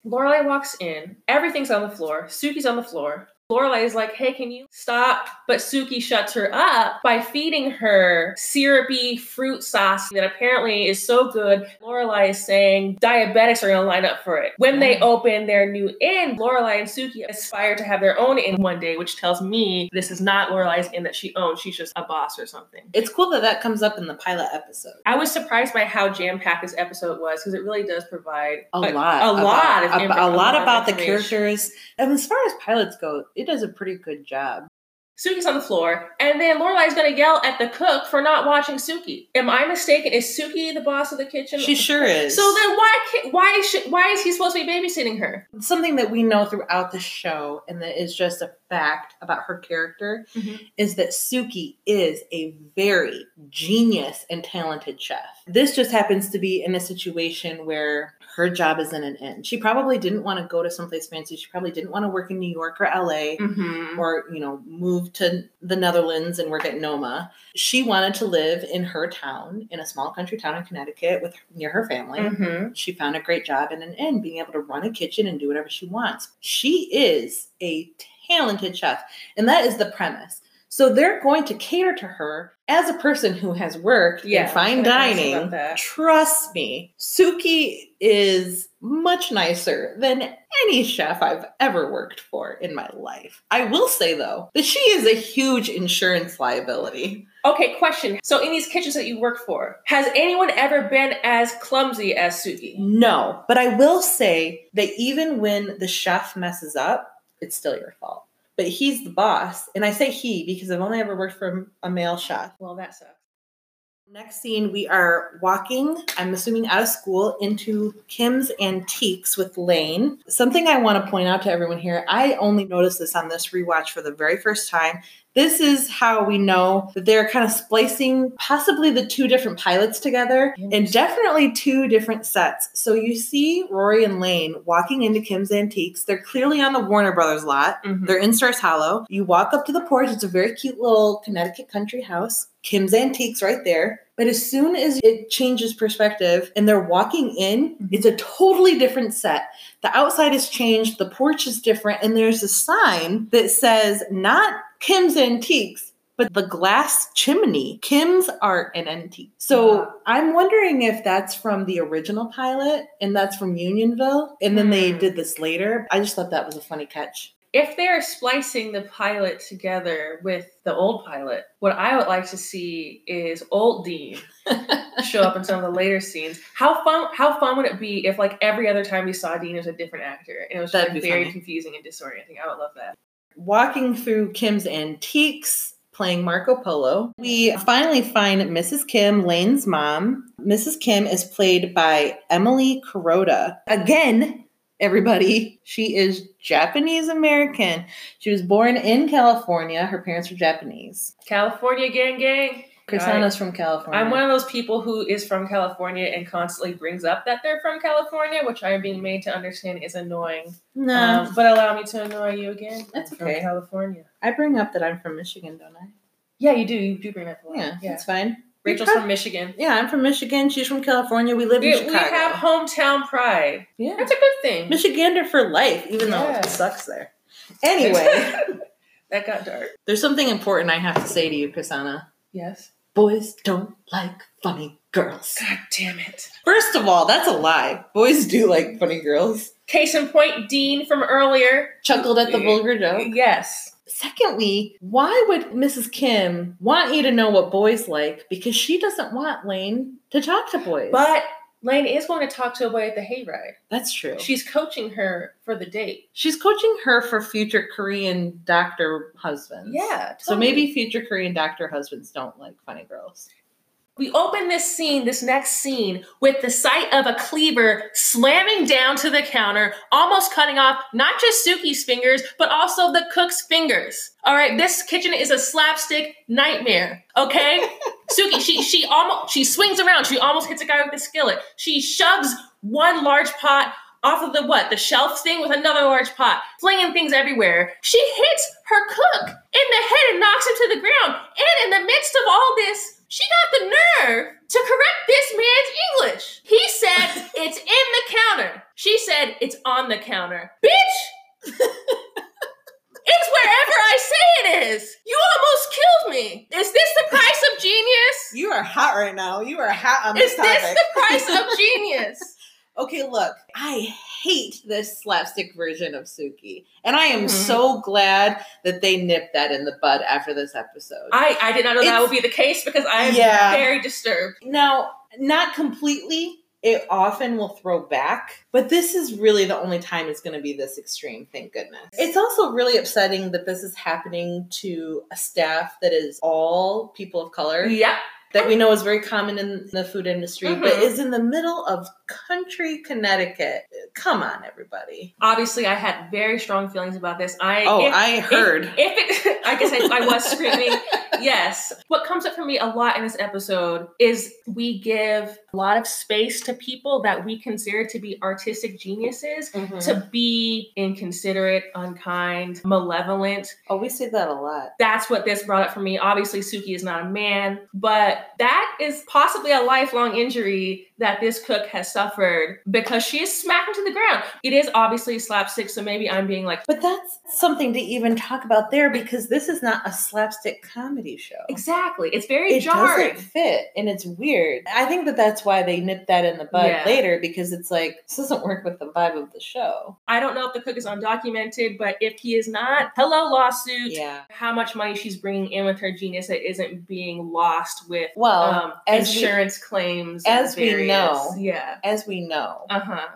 B: Lorelai walks in. Everything's on the floor. Sookie's on the floor. Lorelai is like, "Hey, can you stop?" But Sookie shuts her up by feeding her syrupy fruit sauce that apparently is so good. Lorelai is saying diabetics are going to line up for it. When they open their new inn, Lorelai and Sookie aspire to have their own inn one day, which tells me this is not Lorelai's inn that she owns. She's just a boss or something.
A: It's cool that that comes up in the pilot episode.
B: I was surprised by how jam packed this episode was because it really does provide
A: A lot,
B: a
A: about-
B: lot of
A: ab-
B: inf-
A: a lot about the characters. And as far as pilots go, it does a pretty good job.
B: Sookie's on the floor, and then Lorelai's gonna yell at the cook for not watching Sookie. Am I mistaken? Is Sookie the boss of the kitchen?
A: She sure is.
B: So then why ca- why is she, why is he supposed to be babysitting her?
A: something that we know throughout the show, and that is just a fact about her character,
B: Mhm.
A: is that Sookie is a very genius and talented chef. This just happens to be in a situation where her job is in an inn. She probably didn't want to go to someplace fancy. She probably didn't want to work in New York or LA.
B: Mm-hmm.
A: or you know move to the netherlands and work at noma she wanted to live in her town in a small country town in connecticut with near her family
B: Mm-hmm.
A: she found a great job in an inn being able to run a kitchen and do whatever she wants she is a talented chef and that is the premise so they're going to cater to her as a person who has worked
B: Yeah,
A: in fine
B: I was gonna ask
A: dining. Trust me, Sookie is much nicer than any chef I've ever worked for in my life. I will say though that she is a huge insurance liability.
B: Okay, question. So in these kitchens that you work for, has anyone ever been as clumsy as Sookie?
A: No, but I will say that even when the chef messes up, it's still your fault. But he's the boss, and I say he because I've only ever worked for a male chef.
B: Well, that sucks.
A: Next scene, we are walking, I'm assuming out of school, into Kim's Antiques with Lane. Something I want to point out to everyone here I only noticed this on this rewatch for the very first time. This is how we know that they're kind of splicing possibly the two different pilots together and definitely two different sets. So you see Rory and Lane walking into Kim's Antiques. They're clearly on the Warner Brothers lot.
B: Mhm.
A: They're in Stars Hollow. You walk up to the porch. It's a very cute little Connecticut country house. Kim's Antiques right there. But as soon as it changes perspective and they're walking in,
B: Mhm.
A: it's a totally different set. The outside has changed, the porch is different, and there's a sign that says not Kim's Antiques, but the glass chimney, Kim's Art and Antique. So
B: Wow.
A: I'm wondering if that's from the original pilot and that's from Unionville, and then they
B: Hmm.
A: did this later. I just thought that was a funny catch.
B: If they're splicing the pilot together with the old pilot, what I would like to see is old Dean (laughs) show up in some of the later scenes. How fun how fun would it be if like every other time we saw Dean it was a different actor and it was just, like, very
A: funny.
B: confusing and disorienting. I would love that.
A: Walking through Kim's antiques, playing Marco Polo, we finally find Mrs. Kim, Lane's mom. Mrs. Kim is played by Emily Kuroda. Again, everybody, she is Japanese American. She was born in California. Her parents were Japanese.
B: California gang gang.
A: Chrisana's from California.
B: I'm one of those people who is from California and constantly brings up that they're from California, which I am being made to understand is annoying.
A: no,
B: Um, but allow me to annoy you again.
A: That's
B: I'm from
A: okay.
B: California.
A: I bring up that I'm from Michigan, don't I?
B: Yeah, you do. You do bring up a lot.
A: Yeah,
B: yeah.
A: that's fine.
B: Rachel's from Michigan.
A: Yeah, I'm from Michigan. She's from California. We live
B: We,
A: in
B: we have hometown pride.
A: yeah,
B: That's a good thing.
A: Michigander for life, even though it sucks there. Anyway, (laughs)
B: that got dark.
A: there's something important I have to say to you, Kasana.
B: Yes.
A: Boys don't like funny girls.
B: God damn it.
A: First of all, that's a lie. Boys do like funny girls.
B: Case in point, Dean from earlier.
A: Chuckled at the mm. vulgar joke.
B: Yes.
A: Secondly, why would Mrs. Kim want you to know what boys like? Because she doesn't want Lane to talk to boys.
B: But Lane is going to talk to a boy at the hayride.
A: that's true.
B: She's coaching her for the date.
A: She's coaching her for future Korean doctor husbands.
B: Yeah. Totally.
A: So maybe future Korean doctor husbands don't like funny girls.
B: We open this scene, this next scene, with the sight of a cleaver slamming down to the counter, almost cutting off not just Sookie's fingers, but also the cook's fingers. All right, this kitchen is a slapstick nightmare. Okay, (laughs) Sookie, she she almost she swings around, she almost hits a guy with a skillet. She shoves one large pot off of the what the shelf thing with another large pot, flinging things everywhere. She hits her cook in the head and knocks him to the ground. And in the midst of all this, she got the nerve to correct this man's English. He said (laughs) it's in the counter. She said it's on the counter. Bitch! (laughs) it's wherever I say it is. You almost killed me. Is this the price of genius?
A: You are hot right now. You are hot on this topic.
B: Is this the price of (laughs) genius?
A: Okay, look, I hate this slapstick version of Sookie. And I am
B: Mhm.
A: so glad that they nipped that in the bud after this episode.
B: I, I did not know that would be the case because I am
A: Yeah.
B: very disturbed.
A: now, not completely. It often will throw back, but this is really the only time it's going to be this extreme, thank goodness. It's also really upsetting that this is happening to a staff that is all people of color.
B: Yep.
A: That we know is very common in the food industry, but
B: Mhm.
A: is in the middle of country Connecticut. Come on, everybody.
B: Obviously, I had very strong feelings about this. I
A: Oh,
B: if-
A: I heard.
B: If, if it, (laughs) I guess I, I was screaming. (laughs) Yes. What comes up for me a lot in this episode is we give a lot of space to people that we consider to be artistic geniuses
A: Mhm.
B: to be inconsiderate, unkind, malevolent.
A: oh, we say that a lot.
B: That's what this brought up for me. Obviously, Sookie is not a man, but that is possibly a lifelong injury that this cook has suffered because she is smacking to the ground. It is obviously slapstick, so maybe I'm being like,
A: But that's something to even talk about there because this is not a slapstick comedy show.
B: exactly. It's very
A: It
B: jarring.
A: doesn't fit and it's weird. I think that that's why they nipped that in the bud
B: Yeah.
A: later because it's like, this doesn't work with the vibe of the show.
B: I don't know if the cook is undocumented, but if he is not, hello lawsuit.
A: Yeah.
B: How much money she's bringing in with her genius that isn't being lost with
A: Well,
B: um,
A: as we-
B: insurance claims.
A: as we know.
B: yeah.
A: as we know,
B: Uh huh.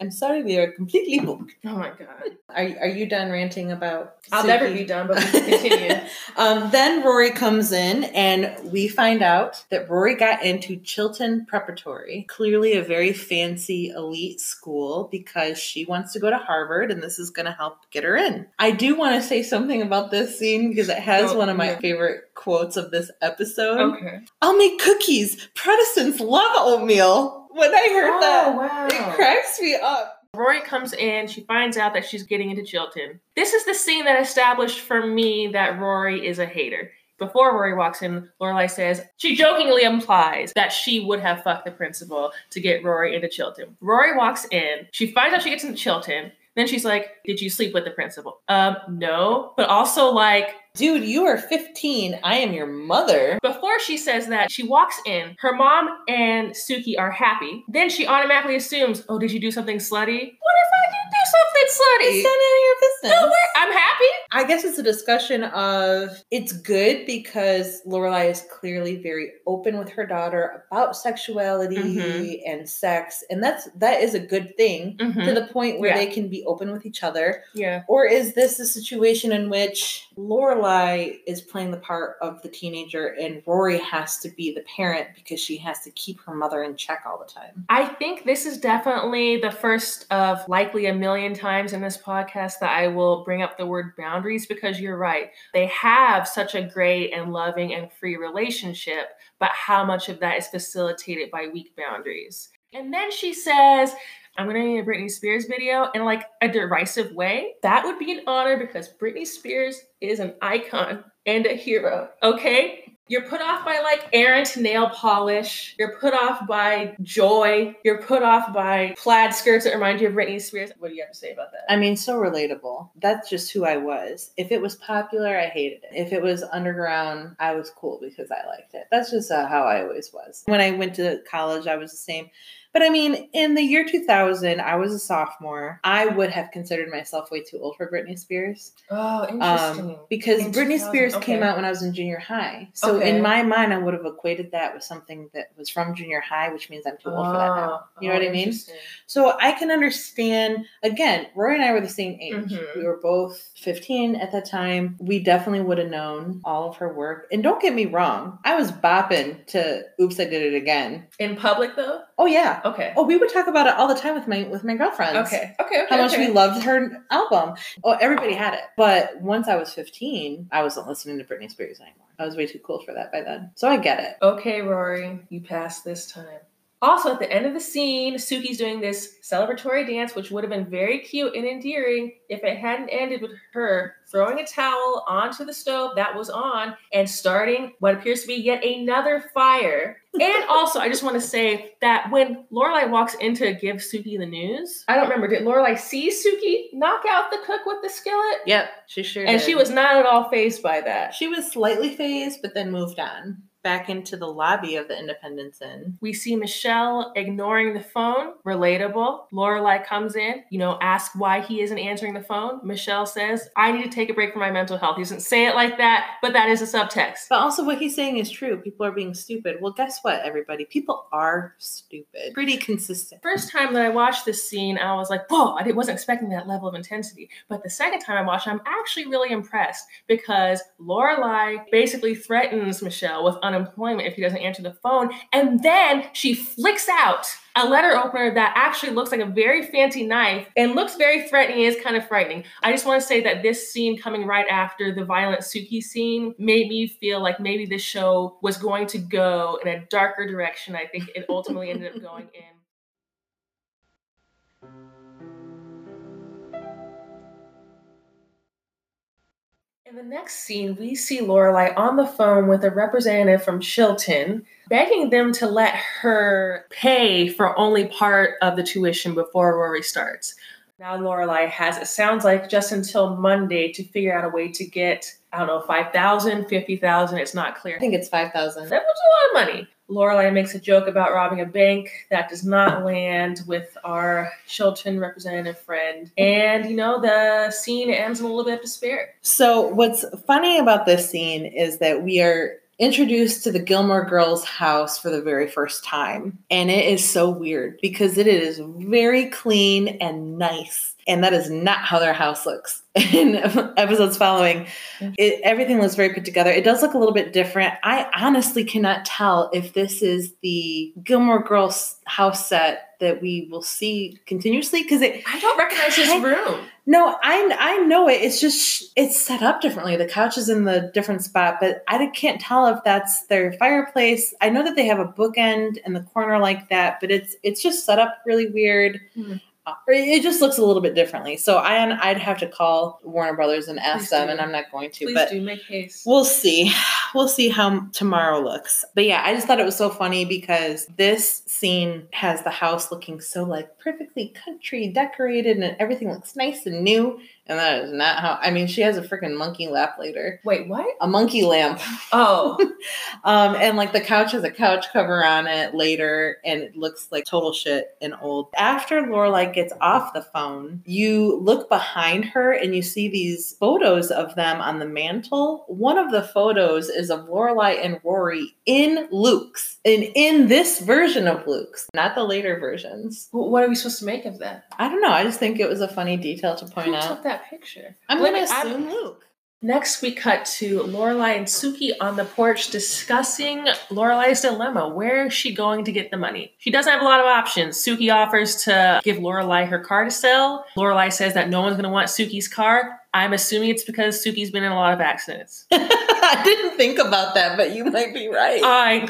A: I'm sorry we are completely (laughs) booked.
B: Oh my god.
A: Are, are you done ranting about?
B: I'll
A: Sookie?
B: never be done, but we can continue. (laughs)
A: um, then Rory comes in, and we find out that Rory got into Chilton Preparatory, clearly a very fancy elite school because she wants to go to Harvard, and this is going to help get her in. I do want to say something about this scene because it has
B: Oh,
A: one of my
B: yeah.
A: favorite quotes of this episode.
B: okay.
A: I'll make cookies. Protestants love oatmeal. When I heard that,
B: Oh, wow.
A: it cracks me up.
B: Rory comes in, she finds out that she's getting into Chilton. This is the scene that established for me that Rory is a hater. Before Rory walks in, Lorelai says she jokingly implies that she would have fucked the principal to get Rory into Chilton. Rory walks in, she finds out she gets into Chilton, then she's like, Did you sleep with the principal? Um, no. But also like
A: Dude, you are 15. I am your mother.
B: before she says that, she walks in. Her mom and Sookie are happy. Then she automatically assumes, "Oh, did you do something slutty? What if I did do something slutty?
A: It's none of your business.
B: No, I'm happy."
A: I guess it's a discussion of it's good because Lorelai is clearly very open with her daughter about sexuality
B: Mhm.
A: and sex, and that's that is a good thing to
B: Mhm.
A: the point where
B: Yeah.
A: they can be open with each other.
B: Yeah.
A: Or is this a situation in which Lorelai is playing the part of the teenager and Rory has to be the parent because she has to keep her mother in check all the time?
B: I think this is definitely the first of likely likely a million times in this podcast that I will bring up the word boundaries because you're right. They have such a great and loving and free relationship, but how much of that is facilitated by weak boundaries? And then she says, I'm gonna need a Britney Spears video in like a derisive way. That would be an honor because Britney Spears is an icon and a hero. Okay? You're put off by like errant nail polish. You're put off by joy. You're put off by plaid skirts that remind you of Britney Spears. What do you have to say about that?
A: I mean, so relatable. That's just who I was. If it was popular, I hated it. If it was underground, I was cool because I liked it. That's just uh, how I always was. When I went to college, I was the same. But I mean, in the year 2000, I was a sophomore. I would have considered myself way too old for Britney Spears.
B: Oh, interesting.
A: Um, because
B: In
A: Britney Spears
B: okay.
A: came out when I was in junior high. So
B: Okay.
A: in my mind, I would have equated that with something that was from junior high, which means I'm too old for that now.
B: Oh,
A: You know what I mean? So I can understand. Again, Rory and I were the same age.
B: Mhm.
A: We were both 15 at that time. We definitely would have known all of her work. And don't get me wrong, I was bopping to "Oops, I Did It Again."
B: In public though?
A: Oh yeah.
B: Okay.
A: Oh, we would talk about it all the time with my with my girlfriends.
B: Okay. Okay. Okay.
A: How much
B: okay.
A: we loved her album. Oh, everybody had it. But once I was 15, I wasn't listening to Britney Spears anymore. I was way too cool for that by then. So I get it.
B: Okay, Rory, you passed this time. Also, at the end of the scene, Sookie's doing this celebratory dance, which would have been very cute and endearing if it hadn't ended with her throwing a towel onto the stove that was on and starting what appears to be yet another fire. (laughs) And also, I just want to say that when Lorelai walks in to give Sookie the news, I don't remember, did Lorelai see Sookie knock out the cook with the skillet?
A: Yep, she sure did.
B: And
A: did.
B: she was not at all phased by that.
A: She was slightly phased, but then moved on back into the lobby of the Independence Inn.
B: We see Michel ignoring the phone. Relatable. Lorelai comes in, you know, asks why he isn't answering the phone. Michel says, I need to take a break from my mental health. He doesn't say it like that, but that is a subtext.
A: But also, what he's saying is true. People are being stupid. Well, guess what, everybody? People are stupid. Pretty consistent.
B: First time that I watched this scene, I was like, whoa, I wasn't expecting that level of intensity. But the second time I watched, I'm actually really impressed because Lorelai basically threatens Michel with unemployment if he doesn't answer the phone. And then she flicks out a letter opener that actually looks like a very fancy knife and looks very threatening is kind of frightening. I just want to say that this scene coming right after the violent Sookie scene made me feel like maybe this show was going to go in a darker direction. I think it ultimately ended up going in. (laughs) In the next scene, we see Lorelai on the phone with a representative from Chilton, begging them to let her pay for only part of the tuition before Rory starts. Now Lorelai has, it sounds like, just until Monday to figure out a way to get, I don't know, 5,000, 50,000, it's not clear.
A: I think it's 5000
B: That was a lot of money. Lorelai makes a joke about robbing a bank that does not land with our Chilton representative friend. And, you know, the scene ends in a little bit of despair.
A: So, what's funny about this scene is that we are introduced to the Gilmore Girls house for the very first time. And it is so weird because it is very clean and nice. And that is not how their house looks. (laughs) In episodes following, it, everything looks very put together. It does look a little bit different. I honestly cannot tell if this is the Gilmore Girls house set that we will see continuously because it
B: I don't recognize this room.
A: no, I I know it. It's just it's set up differently. The couch is in the different spot, but I can't tell if that's their fireplace. I know that they have a bookend in the corner like that, but it's it's just set up really weird.
B: Hmm.
A: It just looks a little bit differently. So I I'd have to call Warner Brothers and ask
B: Please
A: them,
B: do.
A: and I'm not going to.
B: Please
A: but
B: do make haste.
A: We'll see. We'll see how tomorrow looks. But yeah, I just thought it was so funny because this scene has the house looking so like perfectly country decorated and everything looks nice and new. And that is not how I mean she has a freaking monkey lap later.
B: Wait, what?
A: A monkey lamp.
B: Oh, (laughs)
A: Um and like the couch has a couch cover on it later and it looks like total shit and old. After Lorelai gets off the phone, you look behind her and you see these photos of them on the mantle. One of the photos is of Lorelai and Rory in Luke's. And in this version of Luke's, not the later versions.
B: What are we supposed to make of that?
A: I don't know. I just think it was a funny detail to point
B: Who
A: out.
B: took that picture?
A: I'm gonna
B: me- I'm-
A: assume Luke.
B: Next, we cut to Lorelai and Sookie on the porch discussing Lorelai's dilemma. Where is she going to get the money? She doesn't have a lot of options. Sookie offers to give Lorelai her car to sell. Lorelai says that no one's going to want Sookie's car. I'm assuming it's because Sookie's been in a lot of accidents. (laughs)
A: I didn't think about that, but you might be right.
B: I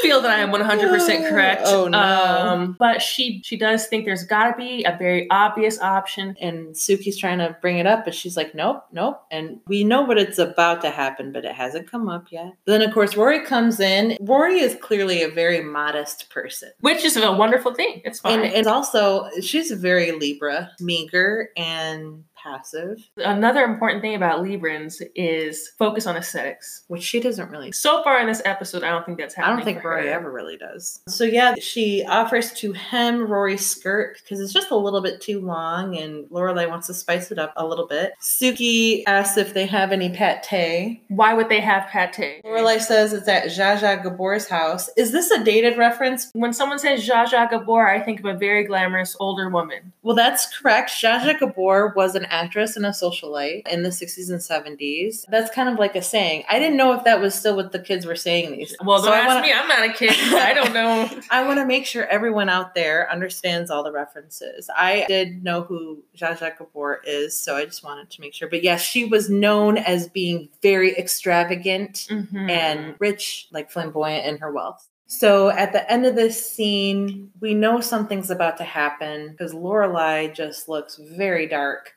B: feel that I am 100% (laughs) correct.
A: Oh, no.
B: Um, but she she does think there's got to be a very obvious option.
A: and Sookie's trying to bring it up, but she's like, nope, nope. And we know what it's about to happen, but it hasn't come up yet. Then, of course, Rory comes in. Rory is clearly a very modest person.
B: Which is a wonderful thing. It's fine.
A: And, and also, she's very Libra, meager and passive,
B: Another important thing about Librans is focus on aesthetics.
A: which she doesn't really.
B: So far in this episode, I don't think that's happening.
A: I don't think Rory
B: her.
A: ever really does. So yeah, she offers to hem Rory's skirt because it's just a little bit too long, and Lorelai wants to spice it up a little bit. Sookie asks if they have any pate.
B: Why would they have pate?
A: Lorelai says it's at Zsa Zsa Gabor's house. Is this a dated reference?
B: When someone says Zsa Zsa Gabor, I think of a very glamorous older woman.
A: Well, that's correct. Zsa Zsa Gabor was an actress and a socialite in the 60s and 70s. That's kind of like a saying. I didn't know if that was still what the kids were saying these.
B: Days.
A: Well,
B: don't
A: I
B: ask
A: wanna-
B: me. I'm not a kid. I don't (laughs) know.
A: I want to make sure everyone out there understands all the references. I did know who Zsa Zsa Gabor is, so I just wanted to make sure. But yes, she was known as being very extravagant
B: Mhm.
A: and rich, like flamboyant in her wealth. So at the end of this scene, we know something's about to happen because Lorelai just looks very dark.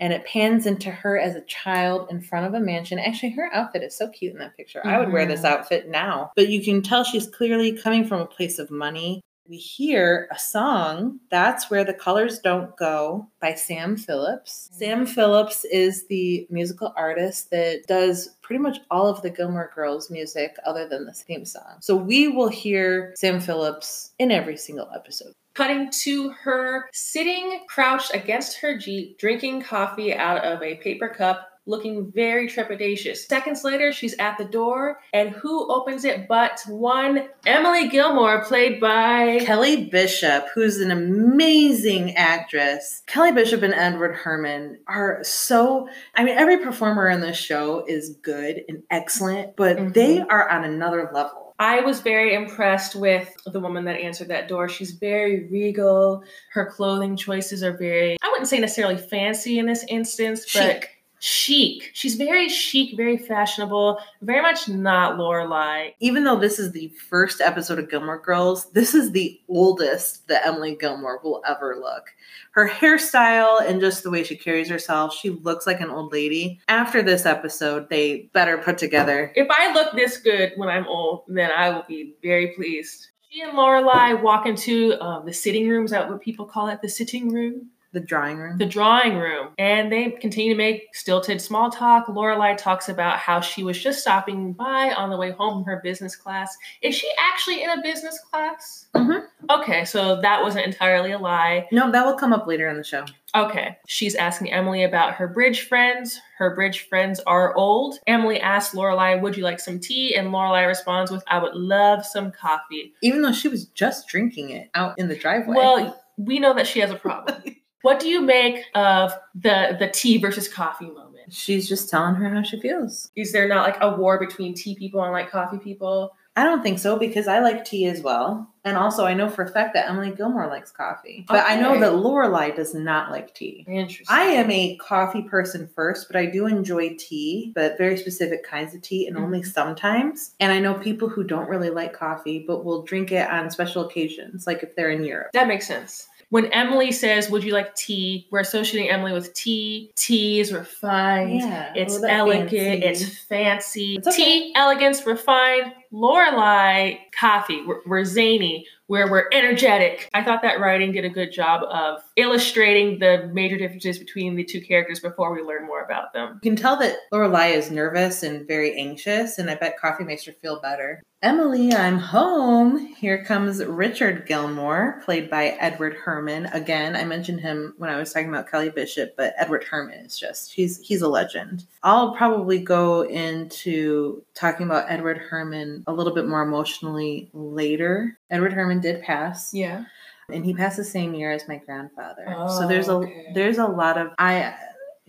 A: And it pans into her as a child in front of a mansion. Actually, her outfit is so cute in that picture. I would wear this
B: Mhm.
A: outfit now. But you can tell she's clearly coming from a place of money. We hear a song, That's Where the Colors Don't Go by Sam Phillips. Sam Phillips is the musical artist that does pretty much all of the Gilmore Girls music other than the theme song. So we will hear Sam Phillips in every single episode.
B: Cutting to her sitting crouched against her Jeep, drinking coffee out of a paper cup, looking very trepidatious. Seconds later, she's at the door, and who opens it but one Emily Gilmore, played by.
A: Kelly Bishop, who's an amazing actress. Kelly Bishop and Edward Herrmann are so, I mean, every performer in this show is good and excellent, but
B: Mhm.
A: they are on another level.
B: I was very impressed with the woman that answered that door. She's very regal. Her clothing choices are very, I wouldn't say necessarily fancy in this instance, but
A: Chic.
B: Chic. She's very chic, very fashionable, very much not Lorelai.
A: Even though this is the first episode of Gilmore Girls, this is the oldest that Emily Gilmore will ever look. Her hairstyle and just the way she carries herself, she looks like an old lady. After this episode, they better put together.
B: If I look this good when I'm old, then I will be very pleased. She and Lorelai walk into uh, the sitting room. Is that what people call it? The sitting room?
A: The drawing room.
B: the drawing room and they continue to make stilted small talk. Lorelai talks about how she was just stopping by on the way home from her business class. Is she actually in a business class?
A: Mhm.
B: Okay, so that wasn't entirely a lie.
A: no, that will come up later in the show.
B: Okay, she's asking Emily about her bridge friends. Her bridge friends are old. Emily asks Lorelai, "Would you like some tea?" And Lorelai responds with, "I would love some coffee."
A: Even though she was just drinking it out in the driveway.
B: Well, we know that she has a problem. (laughs) what do you make of the the tea versus coffee moment?
A: she's just telling her how she feels.
B: Is there not like a war between tea people and like coffee people?
A: I don't think so because I like tea as well. And also, I know for a fact that Emily Gilmore likes coffee. But I know that Lorelai does not like tea.
B: Interesting.
A: I am a coffee person first, but I do enjoy tea, but very specific kinds of tea and only mm-hmm. sometimes. And I know people who don't really like coffee, but will drink it on special occasions, like if they're in Europe.
B: That makes sense. When Emily says, "Would you like tea?" We're associating Emily with tea. Tea is refined.
A: Yeah, oh,
B: It's
A: a little bit
B: elegant.
A: fancy.
B: It's fancy.
A: It's okay.
B: Tea, elegance, refined. Lorelai, coffee. We're, we're zany. Where we're energetic. I thought that writing did a good job of illustrating the major differences between the two characters before we learn more about them.
A: You can tell that Lorelai is nervous and very anxious, and I bet coffee makes her feel better. Emily, I'm home. Here comes Richard Gilmore, played by Edward Herrmann. Again, I mentioned him when I was talking about Kelly Bishop, but Edward Herrmann is just he's he's a legend. I'll probably go into talking about Edward Herrmann a little bit more emotionally later. Edward Herrmann did pass
B: Yeah.
A: and he passed the same year as my grandfather.
B: Oh,
A: so there's a oh,
B: okay.
A: there's a lot of I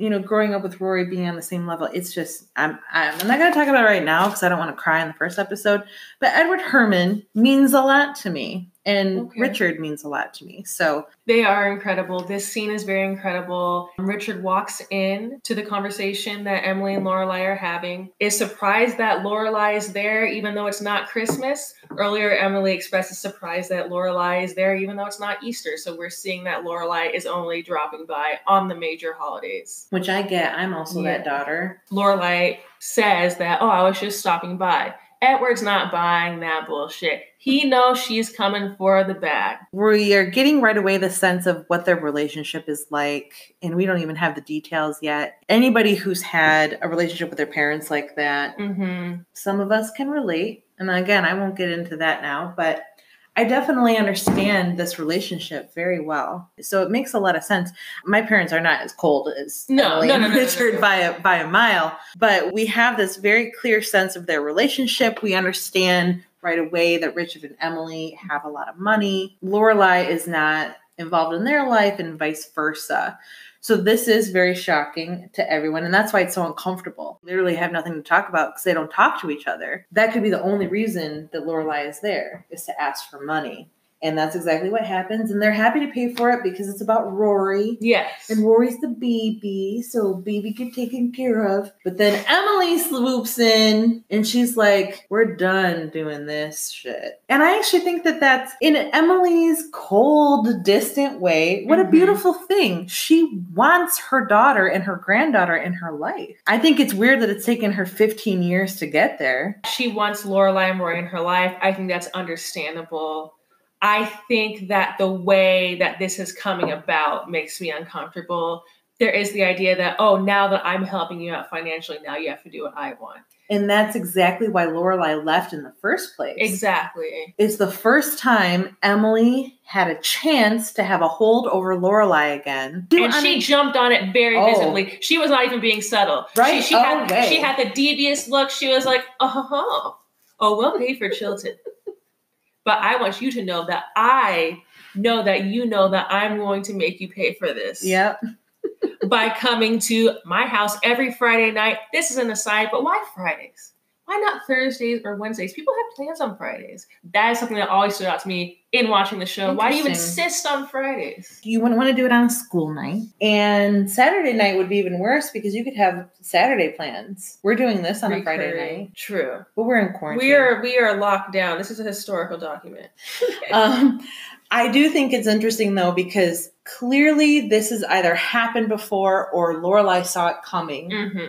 A: you know, growing up with Rory being on the same level, it's just I'm I'm, not gonna talk about it right now because I don't want to cry in the first episode. But Edward Herrmann means a lot to me. And
B: Okay.
A: Richard means a lot to me. So
B: They are incredible. This scene is very incredible. Richard walks in to the conversation that Emily and Lorelai are having. Is surprised that Lorelai is there, even though it's not Christmas. Earlier, Emily expresses surprise that Lorelai is there, even though it's not Easter. So we're seeing that Lorelai is only dropping by on the major holidays.
A: which I get, I'm also
B: Yeah.
A: that daughter.
B: Lorelai says that, "Oh, I was just stopping by." Edward's not buying that bullshit. He knows she's coming for the bag.
A: We are getting right away the sense of what their relationship is like, and we don't even have the details yet. Anybody who's had a relationship with their parents like that,
B: Mm-hmm.
A: some of us can relate. And again, I won't get into that now, but I definitely understand this relationship very well. So it makes a lot of sense. My parents are not as cold as
B: No,
A: Emily
B: no, no, no,
A: Richard by a by a mile, but we have this very clear sense of their relationship. We understand right away that Richard and Emily have a lot of money. Lorelai is not involved in their life and vice versa. So this is very shocking to everyone, and that's why it's so uncomfortable. Literally have nothing to talk about because they don't talk to each other. That could be the only reason that Lorelai is there is to ask for money, and that's exactly what happens. And they're happy to pay for it because it's about Rory,
B: Yes.
A: and Rory's the baby, so baby get taken care of. But then Emily swoops in, and she's like, "We're done doing this shit." And I actually think that that's in Emily's cold, distant way. What a
B: Mhm.
A: beautiful thing! She wants her daughter and her granddaughter in her life. I think it's weird that it's taken her 15 years to get there.
B: she wants Lorelai and Rory in her life. I think that's understandable. I think that the way that this is coming about makes me uncomfortable. There is the idea that, oh, now that I'm helping you out financially, now you have to do what I want.
A: And that's exactly why Lorelai left in the first place.
B: Exactly.
A: It's the first time Emily had a chance to have a hold over Lorelai again.
B: And
A: I
B: she
A: mean,
B: jumped on it very
A: Oh.
B: visibly. She was not even being subtle.
A: Right?
B: She, she
A: Oh,
B: had
A: way.
B: she had the devious look. She was like, oh, oh, we'll pay for Chilton. (laughs) but I want you to know that I know that you know that I'm going to make you pay for this.
A: Yep.
B: by coming to my house every Friday night. This is an aside, but why Fridays? Why not Thursdays or Wednesdays? People have plans on Fridays. That is something that always stood out to me in watching the show. Why do you insist on Fridays?
A: You wouldn't want to do it on a school night. And Saturday night would be even worse because you could have Saturday plans. We're doing this on a Friday night,
B: True.
A: but we're in quarantine.
B: We are we are locked down. This is a historical document. (laughs) (laughs)
A: Um, I do think it's interesting though because clearly this has either happened before or Lorelai saw it coming
B: hmm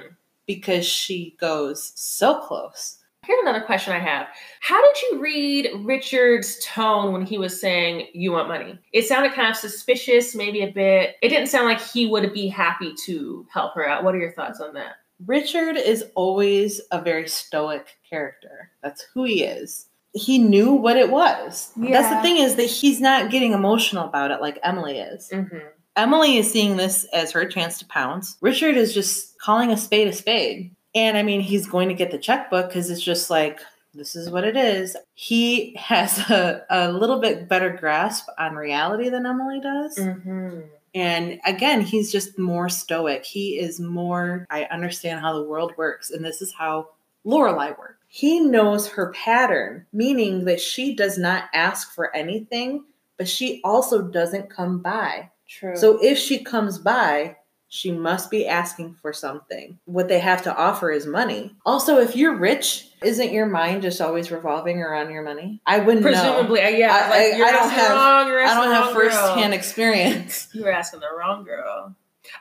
A: because she goes so close.
B: Here's another question I have. How did you read Richard's tone when he was saying, You want money? It sounded kind of suspicious, maybe a bit. It didn't sound like he would be happy to help her out. What are your thoughts on that?
A: Richard is always a very stoic character. That's who he is. He knew what it was. That's the thing is that he's not getting emotional about it like Emily is.
B: Mm-hmm.
A: Emily is seeing this as her chance to pounce. Richard is just calling a spade a spade. And I mean, he's going to get the checkbook because it's just like, this is what it is. He (laughs) has a, a little bit better grasp on reality than Emily does.
B: Mm-hmm.
A: And again, he's just more stoic. He is more, I understand how the world works, and this is how Lorelai works. He knows her pattern, meaning that she does not ask for anything, but she also doesn't come by.
B: True.
A: So if she comes by, she must be asking for something. What they have to offer is money. Also, if you're rich, isn't your mind just always revolving around your money? I wouldn't know.
B: presumably, uh, yeah.
A: I-
B: like,
A: I- I don't have-
B: wrong,
A: I don't have
B: girl.
A: first-hand experience. (laughs)
B: You were asking the wrong girl.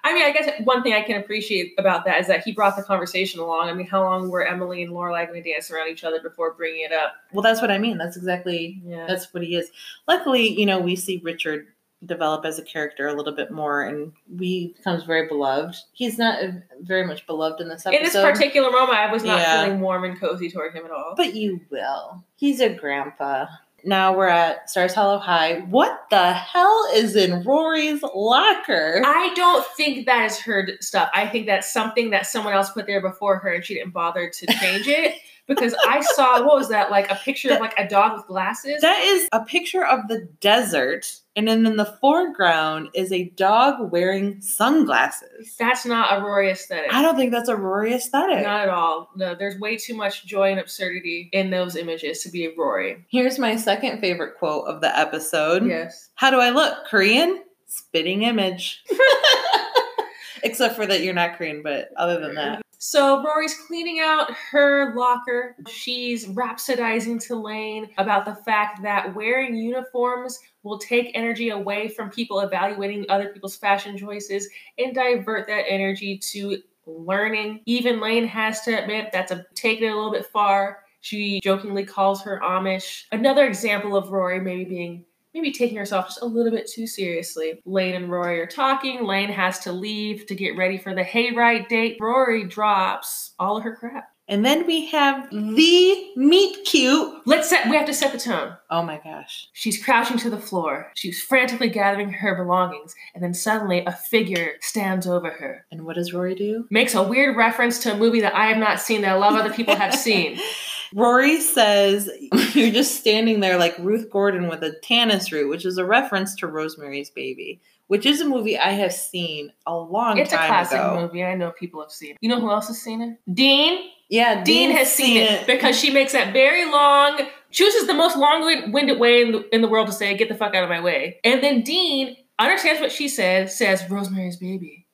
B: I mean, I guess one thing I can appreciate about that is that he brought the conversation along. I mean, how long were Emily and Lorelai going to dance around each other before bringing it up?
A: Well, that's what I mean. That's exactly
B: Yeah.
A: that's what he is. Luckily, you know, we see Richard develop as a character a little bit more, and we becomes very beloved. He's not very much beloved in this episode,
B: In this particular moment, I was not
A: Yeah.
B: feeling warm and cozy toward him at all.
A: but you will. He's a grandpa. Now we're at Stars Hollow High. What the hell is in Rory's locker?
B: I don't think that is her stuff. I think that's something that someone else put there before her and she didn't bother to change it. (laughs) because I saw what was that like a picture of like a dog with glasses.
A: That is a picture of the desert, and then in the foreground is a dog wearing sunglasses.
B: That's not a Rory aesthetic.
A: I don't think that's a Rory aesthetic.
B: Not at all. No, there's way too much joy and absurdity in those images to be a Rory.
A: Here's my second favorite quote of the episode.
B: Yes.
A: How do I look? Korean? Spitting image. (laughs) Except for that you're not Korean, but other than that.
B: So Rory's cleaning out her locker. She's rhapsodizing to Lane about the fact that wearing uniforms will take energy away from people evaluating other people's fashion choices and divert that energy to learning. Even Lane has to admit that's a taking it a little bit far. She jokingly calls her Amish. Another example of Rory maybe being maybe taking herself just a little bit too seriously. Lane and Rory are talking. Lane has to leave to get ready for the hayride date. Rory drops all of her crap.
A: And then we have mm-hmm. the meet cute.
B: Let's set we have to set the tone.
A: Oh my gosh.
B: She's crouching to the floor. She's frantically gathering her belongings, and then suddenly a figure stands over her.
A: And what does Rory do?
B: Makes a weird reference to a movie that I have not seen that a lot of other people have seen. (laughs)
A: Rory says, (laughs) You're just standing there like Ruth Gordon with a tannis root, which is a reference to Rosemary's Baby, which is a movie I have seen a long time. ago.
B: It's a classic
A: ago.
B: movie. I know people have seen it. You know who else has seen it? Dean.
A: Yeah,
B: Dean has seen it, because she makes that very long, chooses the most long-winded way in the, in the world to say, "Get the fuck out of my way." And then Dean understands what she said, says, "Rosemary's Baby."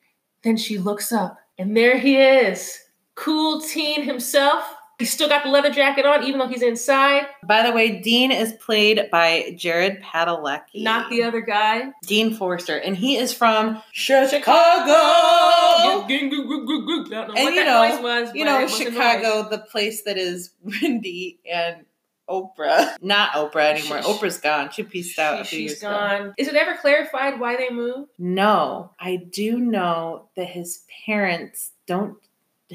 B: Then she looks up, and there he is, cool teen himself. He's still got the leather jacket on, even though he's inside.
A: By the way, Dean is played by Jared Padalecki.
B: Not the other guy.
A: Dean Forester, and he is from Chicago.
B: I don't know
A: And you know-
B: was.
A: You know,
B: it was a noise.
A: Chicago, the place that is (laughs) Wendy and Oprah. Not Oprah anymore.
B: She-
A: Oprah's gone. She pieced out a few
B: She,
A: years
B: has
A: ago.
B: gone. Is it ever clarified why they moved?
A: No, I do know that his parents don't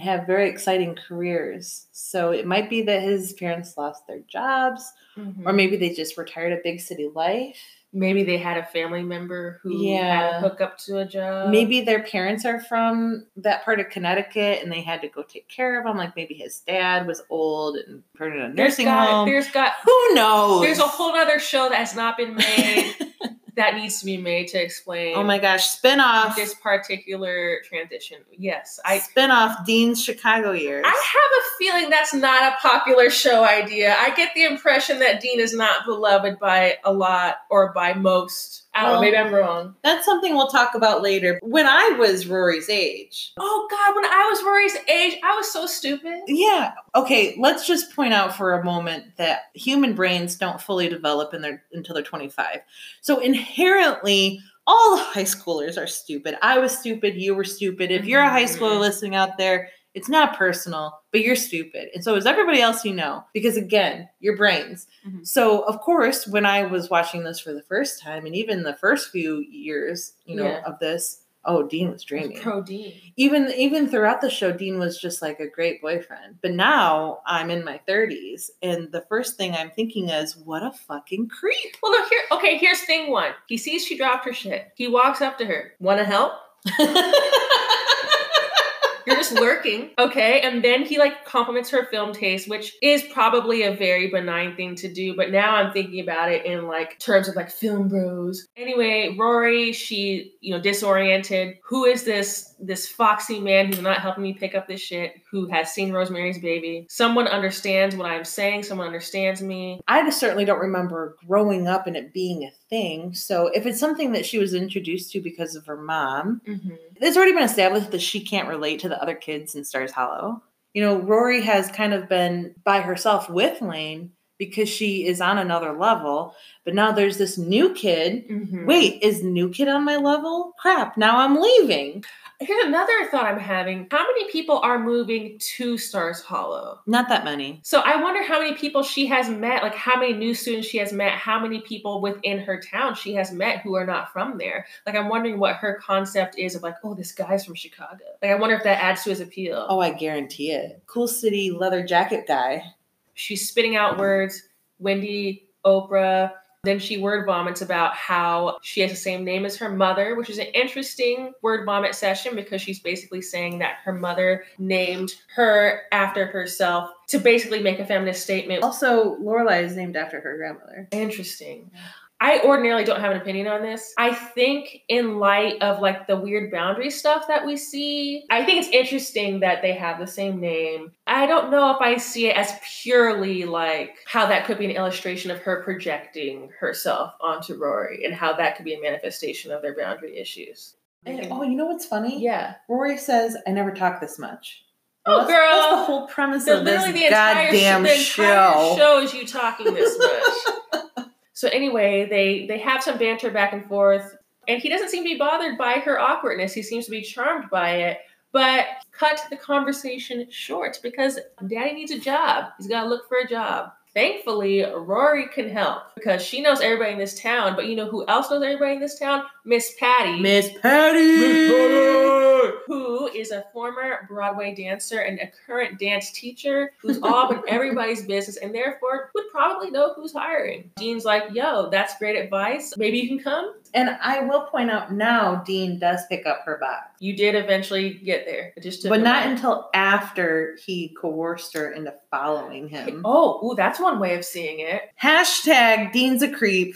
A: have very exciting careers. So it might be that his parents lost their jobs,
B: Mm-hmm.
A: or maybe they just retired a big city life.
B: Maybe they had a family member who had
A: Yeah.
B: a hookup to a job.
A: maybe their parents are from that part of Connecticut and they had to go take care of him. Like maybe his dad was old and put in a
B: There's
A: nursing
B: got,
A: home.
B: There's got
A: Who knows?
B: there's a whole other show that has not been (laughs) made that needs to be made to explain
A: oh my gosh, spin off.
B: this particular transition. Yes, I
A: spin off Dean's Chicago years.
B: I have a feeling that's not a popular show idea. I get the impression that Dean is not beloved by a lot or by most. I don't
A: Well-
B: know, maybe I'm wrong.
A: That's something we'll talk about later. When I was Rory's age,
B: Oh God, when I was Rory's age, I was so stupid.
A: yeah. Okay, let's just point out for a moment that human brains don't fully develop in their until they're 25. So inherently, all high schoolers are stupid. I was stupid. You were stupid. If you're a high schooler
B: Mhm.
A: listening out there, it's not personal, but you're stupid. And so is everybody else you know. Because again, your brains.
B: Mhm.
A: So of course, when I was watching this for the first time, and even the first few years, you know,
B: Yeah.
A: of this, oh, Dean was dreaming
B: Pro Dean.
A: even even throughout the show dean was just like a great boyfriend but now i'm in my 30s and the first thing i'm thinking is what a fucking creep
B: Well, look here. Okay, here's thing one. He sees she dropped her shit. He walks up to her. Want to help? (laughs) You're just lurking, okay? And then he like compliments her film taste, which is probably a very benign thing to do. But now I'm thinking about it in like terms of like film bros. Anyway, Rory, she you know disoriented. Who is this this foxy man who's not helping me pick up this shit? Who has seen Rosemary's Baby? Someone understands what I'm saying. Someone understands me.
A: i just certainly don't remember growing up and it being a thing so if it's something that she was introduced to because of her mom
B: Mm-hmm.
A: it's already been established that she can't relate to the other kids in stars hollow you know rory has kind of been by herself with lane because she is on another level but now there's this new kid
B: Mm-hmm.
A: Wait, is New Kid on my level? Crap, now I'm leaving.
B: Here's another thought I'm having. How many people are moving to Stars Hollow?
A: Not that many.
B: So I wonder how many people she has met, like how many new students she has met, how many people within her town she has met who are not from there. Like I'm wondering what her concept is of like, oh, this guy's from Chicago. Like I wonder if that adds to his appeal.
A: Oh, I guarantee it. Cool City leather jacket guy.
B: She's spitting out words, Wendy, Oprah, Then she word vomits about how she has the same name as her mother, which is an interesting word vomit session because she's basically saying that her mother named her after herself to basically make a feminist statement.
A: Also, Lorelai is named after her grandmother.
B: Interesting. I ordinarily don't have an opinion on this. I think in light of like the weird boundary stuff that we see, I think it's interesting that they have the same name. I don't know if I see it as purely like how that could be an illustration of her projecting herself onto Rory and how that could be a manifestation of their boundary issues.
A: And- oh, you know what's funny?
B: Yeah.
A: Rory says, "I never talk this much."
B: Oh,
A: that's,
B: girl.
A: that's the whole premise
B: So
A: of this
B: literally the entire,
A: goddamn
B: the entire
A: show.
B: show is you talking this much. (laughs) so anyway, they they have some banter back and forth, and he doesn't seem to be bothered by her awkwardness. He seems to be charmed by it. But cut the conversation short because Daddy needs a job. He's got to look for a job. Thankfully, Rory can help because she knows everybody in this town. But you know who else knows everybody in this town? Miss Patty.
A: Miss Patty.
B: who is a former Broadway dancer and a current dance teacher who's all in (laughs) everybody's business and therefore would probably know who's hiring. Dean's like, yo, that's great advice. Maybe you can come.
A: And I will point out now, Dean does pick up her box,
B: You did eventually get there. It just
A: but not
B: while.
A: until after he coerced her into following him.
B: Oh, ooh, that's one way of seeing it.
A: Hashtag Dean's a creep.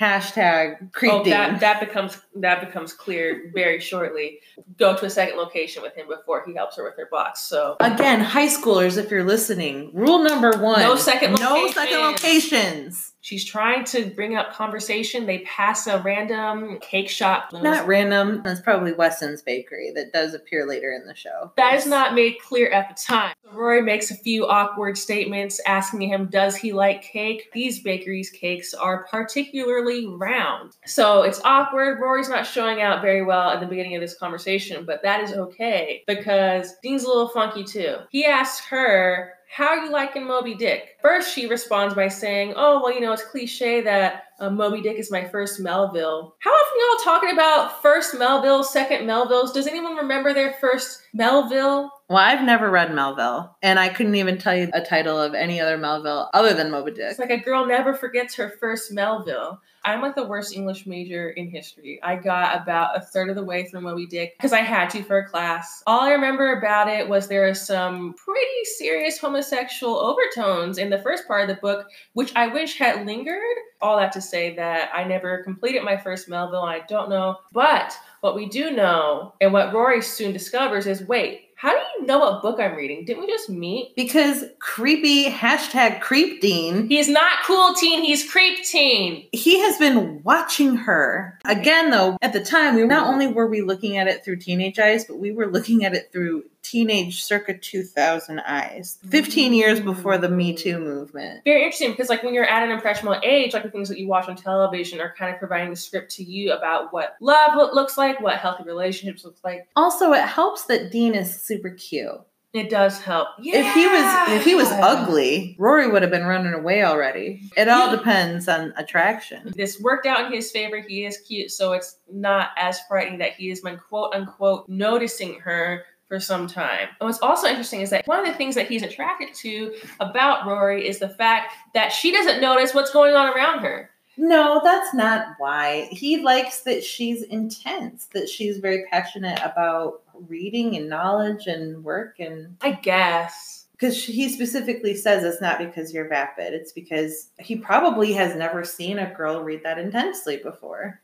A: Hashtag creep
B: oh, that that becomes that becomes clear very shortly. Go to a second location with him before he helps her with her box. So
A: Again, high schoolers, if you're listening, rule number one:
B: No second
A: no second
B: locations. She's trying to bring up conversation. They pass a random cake shop.
A: Not random. That's probably Weston's Bakery that does appear later in the show.
B: That is not made clear at the time. Rory makes a few awkward statements asking him, Does he like cake? These bakeries' cakes are particularly round. So it's awkward. Rory's not showing out very well at the beginning of this conversation, but that is okay because Dean's a little funky too. He asks her, how are you liking Moby Dick? First, she responds by saying, Oh, well, you know, it's cliche that uh, Moby Dick is my first Melville. How often y'all talking about first Melville, second Melvilles? Does anyone remember their first Melville?
A: Well, I've never read Melville, and I couldn't even tell you a title of any other Melville other than Moby Dick.
B: It's like a girl never forgets her first Melville. I'm like the worst English major in history. I got about a third of the way through Moby Dick because I had to for a class. All I remember about it was there are some pretty serious homosexual overtones in the first part of the book, which I wish had lingered. All that to say that I never completed my first Melville. I don't know. But what we do know, and what Rory soon discovers, is wait, how do you know what book I'm reading? Didn't we just meet?
A: because creepy hashtag creep Dean,
B: He's not cool teen, he's creep teen.
A: he has been watching her. Again, though, at the time, we not only were we looking at it through teenage eyes, but we were looking at it through teenage circa 2000 eyes. Mm. 15 years before the Me Too movement.
B: Very interesting because, like, when you're at an impressionable age, like the things that you watch on television are kind of providing the script to you about what love looks like, what healthy relationships look like.
A: Also, it helps that Dean is super cute.
B: It does help. Yeah.
A: If he was if he was ugly, Rory would have been running away already. It all depends on attraction.
B: This worked out in his favor. He is cute, so it's not as frightening that he has been quote unquote noticing her for some time. And what's also interesting is that one of the things that he's attracted to about Rory is the fact that she doesn't notice what's going on around her.
A: No, that's not why. He likes that she's intense, that she's very passionate about reading and knowledge and work and
B: I guess.
A: because he specifically says it's not because you're vapid, it's because he probably has never seen a girl read that intensely before.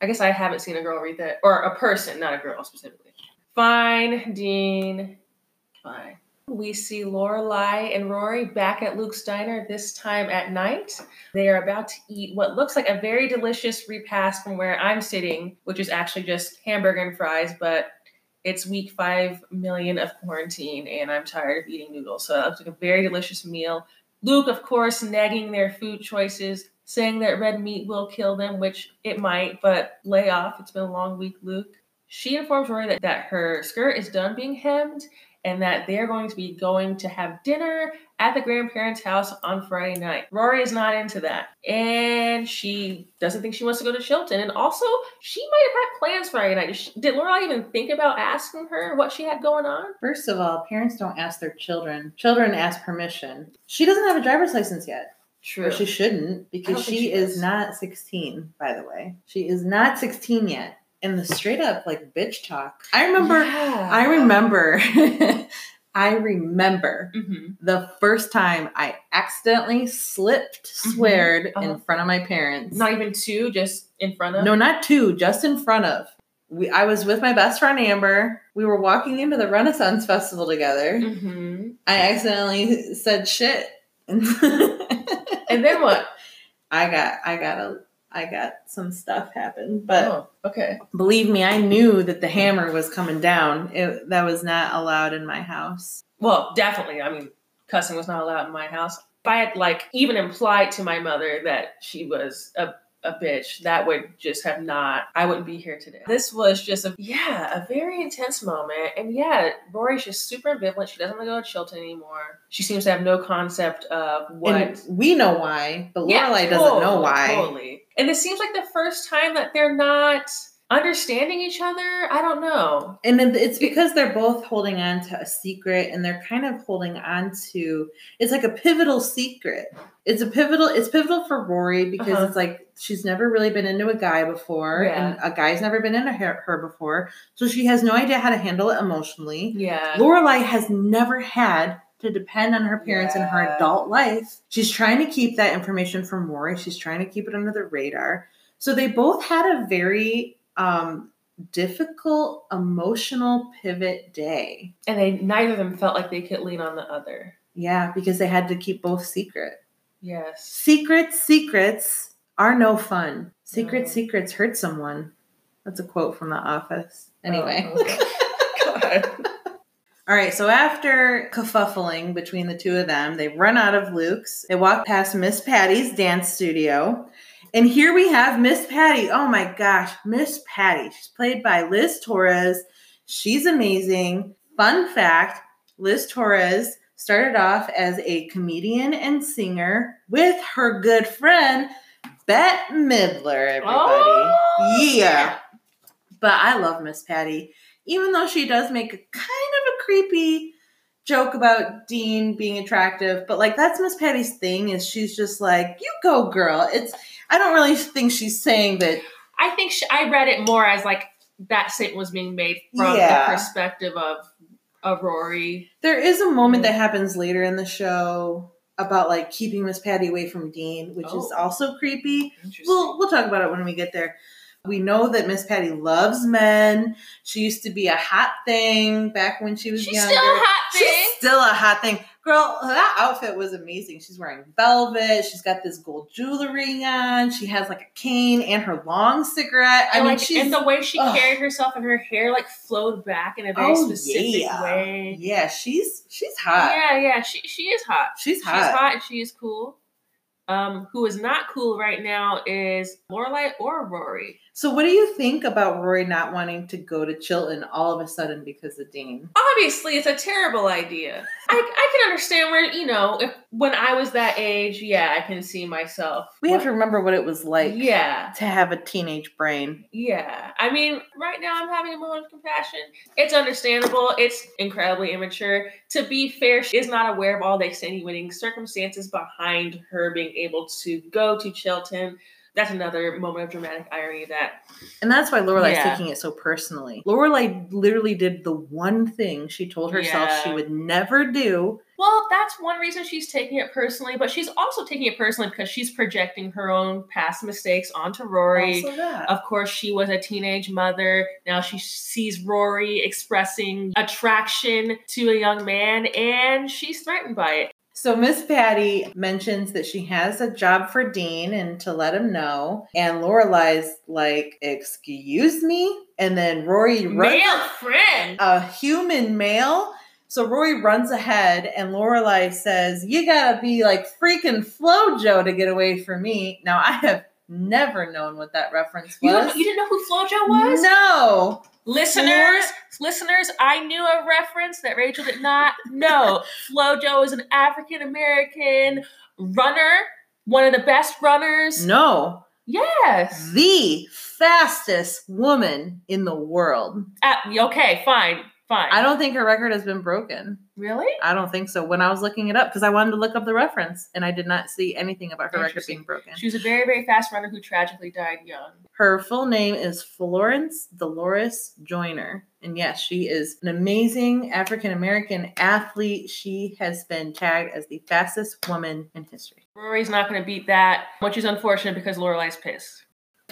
B: I guess I haven't seen a girl read that, or a person, not a girl specifically. Fine, Dean. Fine. We see Lorelai and Rory back at Luke's diner this time at night. They are about to eat what looks like a very delicious repast from where I'm sitting, which is actually just hamburger and fries, but it's week five million of quarantine and I'm tired of eating noodles. So that looks like a very delicious meal. Luke, of course, nagging their food choices, saying that red meat will kill them, which it might, but lay off. It's been a long week, Luke. She informs Rory that, that her skirt is done being hemmed and that they're going to be going to have dinner at the grandparents' house on Friday night. Rory is not into that. And she doesn't think she wants to go to Chilton. And also, she might have had plans Friday night. Did, Lorelai even think about asking her what she had going on?
A: First of all, parents don't ask their children. Children ask permission. She doesn't have a driver's license yet.
B: True.
A: Or she shouldn't because she,
B: she
A: is
B: is.
A: not 16, by the way. She is not 16 yet. And the straight up like bitch talk. I remember
B: Yeah. (laughs)
A: I remember I remember
B: hmm
A: the first time I accidentally slipped sweared
B: Uh-huh.
A: in front of my parents.
B: Not even two, just in front of.
A: no, not two, just in front of. We, I was with my best friend Amber. We were walking into the Renaissance Festival together.
B: hmm
A: I accidentally said shit. (laughs) And
B: then what?
A: I got I got a I got some stuff happen, but
B: oh, okay.
A: believe me, I knew that the hammer was coming down. It, that was not allowed in my house.
B: Well, definitely. I mean, cussing was not allowed in my house. If I had like even implied to my mother that she was a a bitch, that would just have not. I wouldn't be here today. This was just a yeah, a very intense moment. And yeah, Rory's just super ambivalent. She doesn't want to go to Chilton anymore. She seems to have no concept of what.
A: And we know why, but
B: Yeah,
A: Lorelai doesn't know why.
B: Totally. And it seems like the first time that they're not understanding each other. I don't know.
A: And it- it's because they're both holding on to a secret and they're kind of holding on to it's like a pivotal secret. It's a pivotal it's pivotal for Rory because
B: Uh-huh.
A: it's like she's never really been into a guy before
B: Yeah.
A: and a guy's never been into her, her before. So she has no idea how to handle it emotionally.
B: Yeah.
A: Lorelai has never had to depend on her parents in her adult life. She's trying to keep that information from Rory. She's trying to keep it under the radar. So they both had a very um, difficult emotional pivot day.
B: And they neither of them felt like they could lean on the other.
A: Yeah, because they had to keep both secret.
B: Yes.
A: Secrets, secrets are no fun. Secret
B: No.
A: secrets hurt someone. That's a quote from The Office. Anyway.
B: Oh, okay. (laughs) God.
A: All right, so after kerfuffling between the two of them, they run out of Luke's. They walk past Miss Patty's dance studio. And here we have Miss Patty. Oh my gosh, Miss Patty. She's played by Liz Torres. She's amazing. Fun fact Liz Torres started off as a comedian and singer with her good friend, Bette Midler, everybody.
B: Oh,
A: yeah. But I love Miss Patty, even though she does make a kind creepy joke about Dean being attractive. But like that's Miss Patty's thing is she's just like, you go, girl. It's I don't really think she's saying that.
B: I think she, I read it more as like that statement was being made from
A: Yeah.
B: the perspective of of Rory.
A: There is a moment that happens later in the show about like keeping Miss Patty away from Dean, which is
B: Oh.
A: also creepy. We'll we'll talk about it when we get there. We know that Miss Patty loves men. She used to be a hot thing back when she was
B: She's
A: younger.
B: still a hot thing.
A: She's still a hot thing. Girl, that outfit was amazing. She's wearing velvet. She's got this gold jewelry on. She has like a cane and her long cigarette. I
B: and,
A: mean,
B: like,
A: she's
B: and the way she
A: ugh.
B: carried herself and her hair like flowed back in a very
A: Oh,
B: specific
A: yeah.
B: way.
A: yeah, she's she's hot.
B: Yeah, yeah, she she is hot.
A: She's hot.
B: She's
A: hot.
B: hot and she is cool. Um, who is not cool right now is Lorelai or Rory.
A: So, what do you think about Rory not wanting to go to Chilton all of a sudden because of Dean?
B: Obviously, it's a terrible idea. (laughs) I, I can understand where you know if when I was that age, yeah, I can see myself.
A: We have to remember what it was like
B: yeah,
A: to have a teenage brain.
B: yeah. I mean, right now I'm having a moment of compassion. It's understandable. It's incredibly immature. To be fair, she is not aware of all the extenuating circumstances behind her being able to go to Chilton. That's another moment of dramatic irony that
A: And that's why Lorelai's
B: Yeah.
A: taking it so personally. Lorelai literally did the one thing she told herself
B: Yeah.
A: she would never do.
B: Well, that's one reason she's taking it personally, but she's also taking it personally because she's projecting her own past mistakes onto Rory. Of course, she was a teenage mother. Now she sees Rory expressing attraction to a young man and she's threatened by it.
A: So Miss Patty mentions that she has a job for Dean and to let him know. And Lorelai's like, excuse me? And then Rory runs
B: Male friend.
A: a human male. So Rory runs ahead and Lorelai says, You gotta be like freaking Flojo to get away from me. Now I have never known what that reference was.
B: don't, you didn't know who Flojo was?
A: No.
B: Listeners, listeners, I knew a reference that Rachel did not know. (laughs) Flojo is an African American runner, one of the best runners.
A: No.
B: Yes.
A: The fastest woman in the world.
B: Uh, okay, fine. Fine.
A: I don't think her record has been broken.
B: really.
A: I don't think so. When I was looking it up, because I wanted to look up the reference, and I did not see anything about her record being broken.
B: She was a very, very fast runner who tragically died young.
A: Her full name is Florence Delorez Joyner. And yes, she is an amazing African American athlete. She has been tagged as the fastest woman in history.
B: Rory's not going to beat that, which is unfortunate because Lorelai's pissed.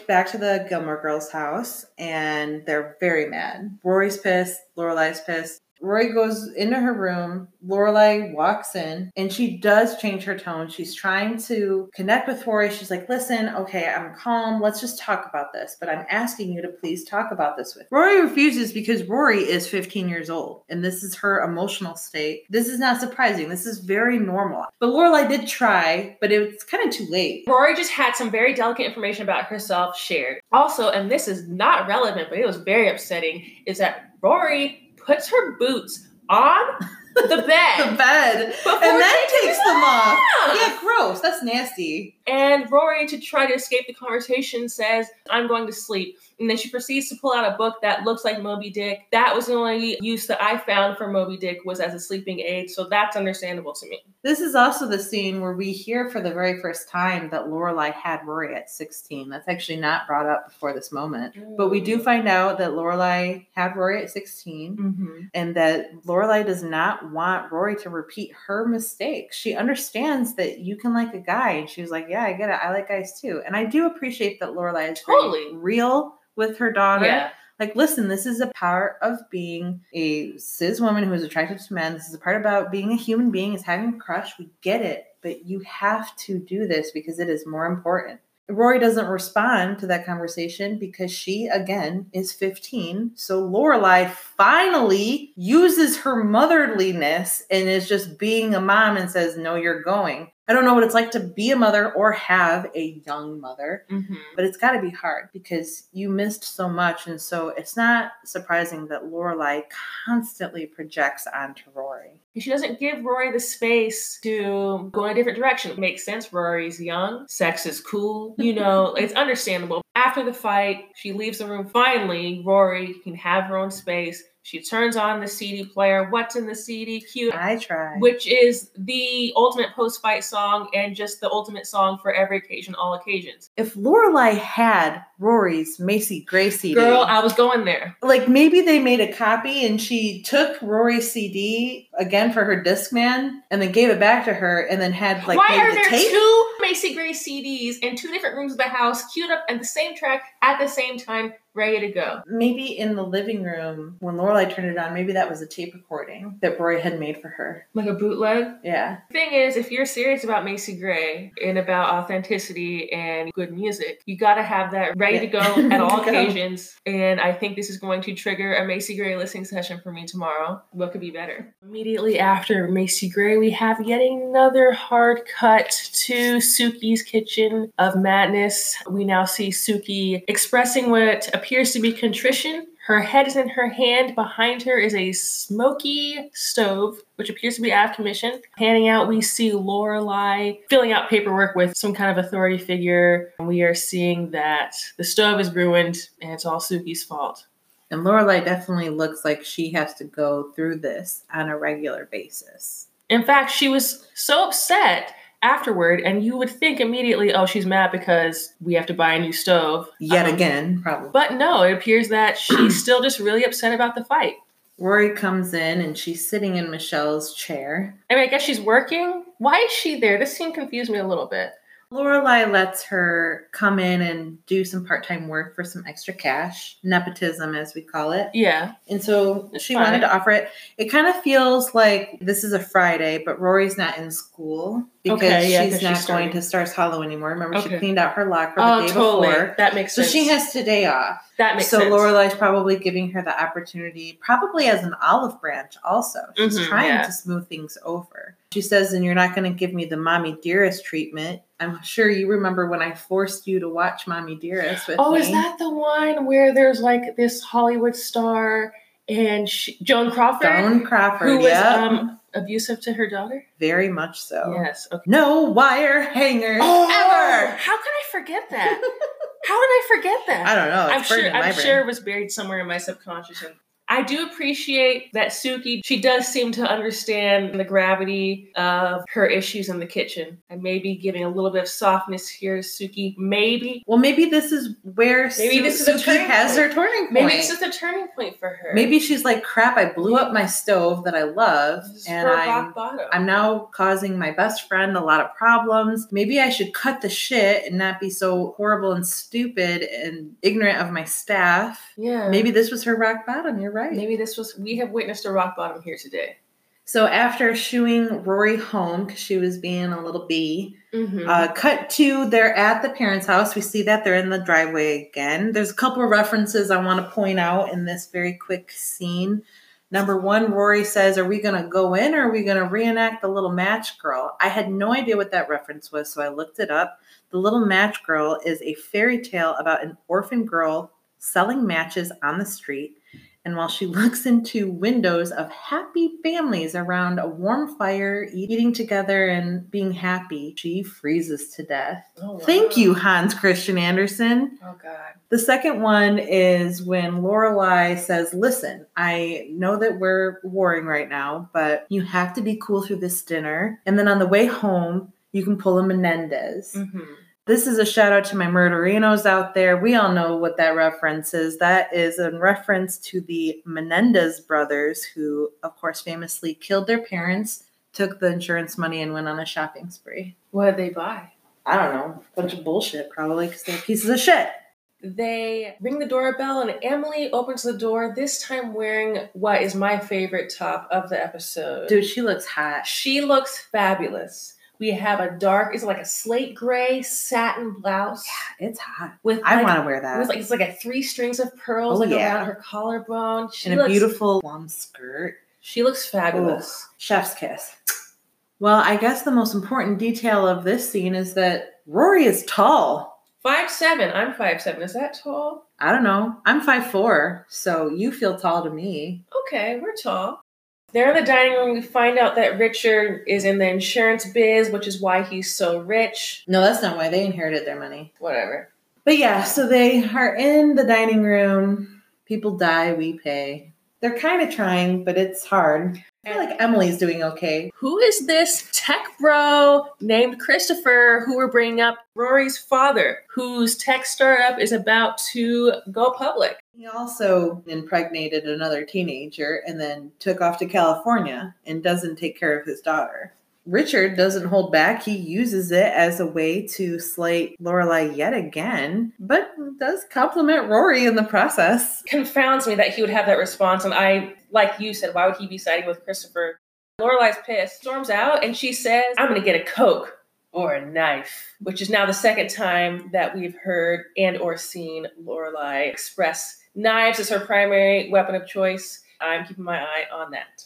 A: Back to the Gilmore Girls house, and they're very mad. Rory's pissed, Lorelai's pissed. Rory goes into her room. Lorelai walks in, and she does change her tone. She's trying to connect with Rory. She's like, "Listen, okay, I'm calm. Let's just talk about this. But I'm asking you to please talk about this with." Rory refuses because Rory is 15 years old, and this is her emotional state. This is not surprising. This is very normal. But Lorelai did try, but it's kind of too late.
B: Rory just had some very delicate information about herself shared. Also, and this is not relevant, but it was very upsetting, is that Rory puts her boots on the bed. (laughs)
A: The bed. And then takes
B: them
A: off.
B: off.
A: Yeah, gross. That's nasty.
B: And Rory, to try to escape the conversation, says, I'm going to sleep. And then she proceeds to pull out a book that looks like Moby Dick. That was the only use that I found for Moby Dick was as a sleeping aid, so that's understandable to me.
A: This is also the scene where we hear for the very first time that Lorelai had Rory at 16. That's actually not brought up before this moment. But we do find out that Lorelai had Rory at 16
B: Mm-hmm.
A: and that Lorelai does not want Rory to repeat her mistake. She understands that you can like a guy, and she was like, "Yeah, I get it. I like guys too." And I do appreciate that Lorelai is
B: Totally.
A: real with her daughter.
B: Yeah.
A: Like, listen, this is a part of being a cis woman who is attracted to men. This is a part about being a human being, is having a crush. We get it, but you have to do this because it is more important. Rory doesn't respond to that conversation because she, again, is 15. So Lorelai finally uses her motherliness and is just being a mom and says, No, you're going. I don't know what it's like to be a mother or have a young mother
B: Mm-hmm.
A: but it's got to be hard because you missed so much and so it's not surprising that lorelai constantly projects onto rory
B: She doesn't give Rory the space to go in a different direction. It makes sense. Rory's young. Sex is cool. You know, (laughs) it's understandable. After the fight, she leaves the room. Finally, Rory can have her own space. She turns on the CD player. What's in the CD? Cute.
A: i try
B: Which is the ultimate post fight song and just the ultimate song for every occasion, all occasions.
A: if lorelai had rory's macy gray cd
B: Girl, I was going there.
A: like maybe they made a copy and she took rory's cd again for her discman and then gave it back to her and then had like
B: Why are
A: the
B: there
A: tape
B: two Macy Gray CDs in two different rooms of the house, queued up at the same track at the same time, ready to go?
A: maybe in the living room when lorelai turned it on maybe that was a tape recording that rory had made for her
B: Like a bootleg?
A: yeah
B: thing is, if you're serious about Macy Gray and about authenticity and good music, you got to have that ready to go at all (laughs) occasions. And I think this is going to trigger a Macy Gray listening session for me tomorrow. What could be better? Immediately after Macy Gray, we have yet another hard cut to Sookie's kitchen of madness. We now see Sookie expressing what appears to be contrition. Her head is in her hand. Behind her is a smoky stove, which appears to be out of commission. Panning out, we see Lorelai filling out paperwork with some kind of authority figure. We are seeing that the stove is ruined and it's all Sookie's fault.
A: And Lorelai definitely looks like she has to go through this on a regular basis.
B: In fact, she was so upset afterward, and you would think immediately, oh, she's mad because we have to buy a new stove.
A: Yet
B: Um,
A: again, probably.
B: But no, it appears that she's (clears throat) still just really upset about the fight.
A: Rory comes in and she's sitting in Michel's chair.
B: I mean, I guess she's working. Why is she there? This scene confused me a little bit.
A: Lorelai lets her come in and do some part-time work for some extra cash, nepotism as we call it.
B: Yeah.
A: And so
B: It's
A: she
B: fine.
A: wanted to offer it. It kind of feels like this is a Friday, but Rory's not in school because
B: Okay, yeah,
A: she's not going to Stars Hollow anymore. Remember, she cleaned out her locker the
B: Oh,
A: day
B: totally.
A: before.
B: That makes sense.
A: So she has today off.
B: that makes
A: so
B: sense.
A: So Lorelai's probably giving her the opportunity, probably as an olive branch. Also, she's
B: Mhm,
A: trying
B: yeah.
A: to smooth things over. She says, "And you're not going to give me the mommy dearest treatment." I'm sure you remember when I forced you to watch Mommy Dearest with
B: Oh,
A: me.
B: is that the one where there's like this Hollywood star and she, Joan Crawford,
A: Joan Crawford?
B: who was
A: yeah,
B: um, abusive to her daughter?
A: very much so.
B: Yes. Okay.
A: No wire hangers
B: Oh,
A: ever.
B: How could I forget that? (laughs) How did I forget that?
A: I don't know. It's
B: I'm sure. I'm sure it was buried somewhere in my subconscious, and I do appreciate that Sookie, she does seem to understand the gravity of her issues in the kitchen. I may be giving a little bit of softness here Sookie. Maybe.
A: Well, maybe this is where
B: Maybe
A: Su-
B: this is a
A: Sookie
B: turning
A: has
B: point.
A: her turning point.
B: Maybe this is a turning point for her.
A: Maybe she's like, crap, I blew up my stove that I love, and I'm
B: rock bottom.
A: I'm now causing my best friend a lot of problems. Maybe I should cut the shit and not be so horrible and stupid and ignorant of my staff.
B: yeah.
A: Maybe this was her rock bottom. You're right.
B: Maybe this was, we have witnessed a rock bottom here today.
A: So after shooing Rory home because she was being a little bee,
B: Mm-hmm.
A: uh, cut to they're at the parents' house. We see that they're in the driveway again. There's a couple of references I want to point out in this very quick scene. Number one, Rory says, Are we going to go in or are we going to reenact the little match girl? I had no idea what that reference was, so I looked it up. The little match girl is a fairy tale about an orphan girl selling matches on the street. And while she (laughs) looks into windows of happy families around a warm fire, eating together and being happy, she freezes to death.
B: Oh,
A: Thank you, Hans Christian Andersen.
B: Oh, God.
A: The second one is when Lorelai says, Listen, I know that we're warring right now, but you have to be cool through this dinner. And then on the way home, you can pull a Menendez.
B: Mm-hmm.
A: This is a shout out to my murderinos out there. We all know what that reference is. That is in reference to the Menendez brothers, who, of course, famously killed their parents, took the insurance money, and went on a shopping spree.
B: What did they buy?
A: I don't know, a bunch of bullshit, probably, because they're pieces of shit.
B: They ring the doorbell, and Emily opens the door, this time wearing what is my favorite top of the episode.
A: Dude, she looks hot.
B: She looks fabulous. We have a dark, is it like a slate gray satin blouse Yeah,
A: It's hot.
B: with
A: I
B: like,
A: want to wear that.
B: was like it's like a three strings of pearls
A: Oh,
B: like
A: yeah.
B: around her collarbone. She
A: and a beautiful plum skirt.
B: She looks fabulous.
A: Chef's kiss. Well, I guess the most important detail of this scene is that Rory is tall.
B: Five seven. I'm five seven. Is that tall?
A: I don't know. I'm five four, so you feel tall to me.
B: Okay, we're tall. There in the dining room, we find out that Richard is in the insurance biz, which is why he's so rich.
A: No, that's not why they inherited their money.
B: Whatever.
A: But yeah, so they are in the dining room. People die, we pay. They're kind of trying, but it's hard. I feel like Emily's doing okay.
B: Who is this tech bro named Christopher who we're bringing up? Rory's father, whose tech startup is about to go public.
A: He also impregnated another teenager and then took off to California and doesn't take care of his daughter. Richard doesn't hold back. He uses it as a way to slate Lorelai yet again, but does compliment Rory in the process.
B: Confounds me that he would have that response. And I, like you said, why would he be siding with Christopher? Lorelai's pissed, storms out, and she says, I'm going to get a Coke or a knife, which is now the second time that we've heard and or seen Lorelai express knives as her primary weapon of choice. I'm keeping my eye on that.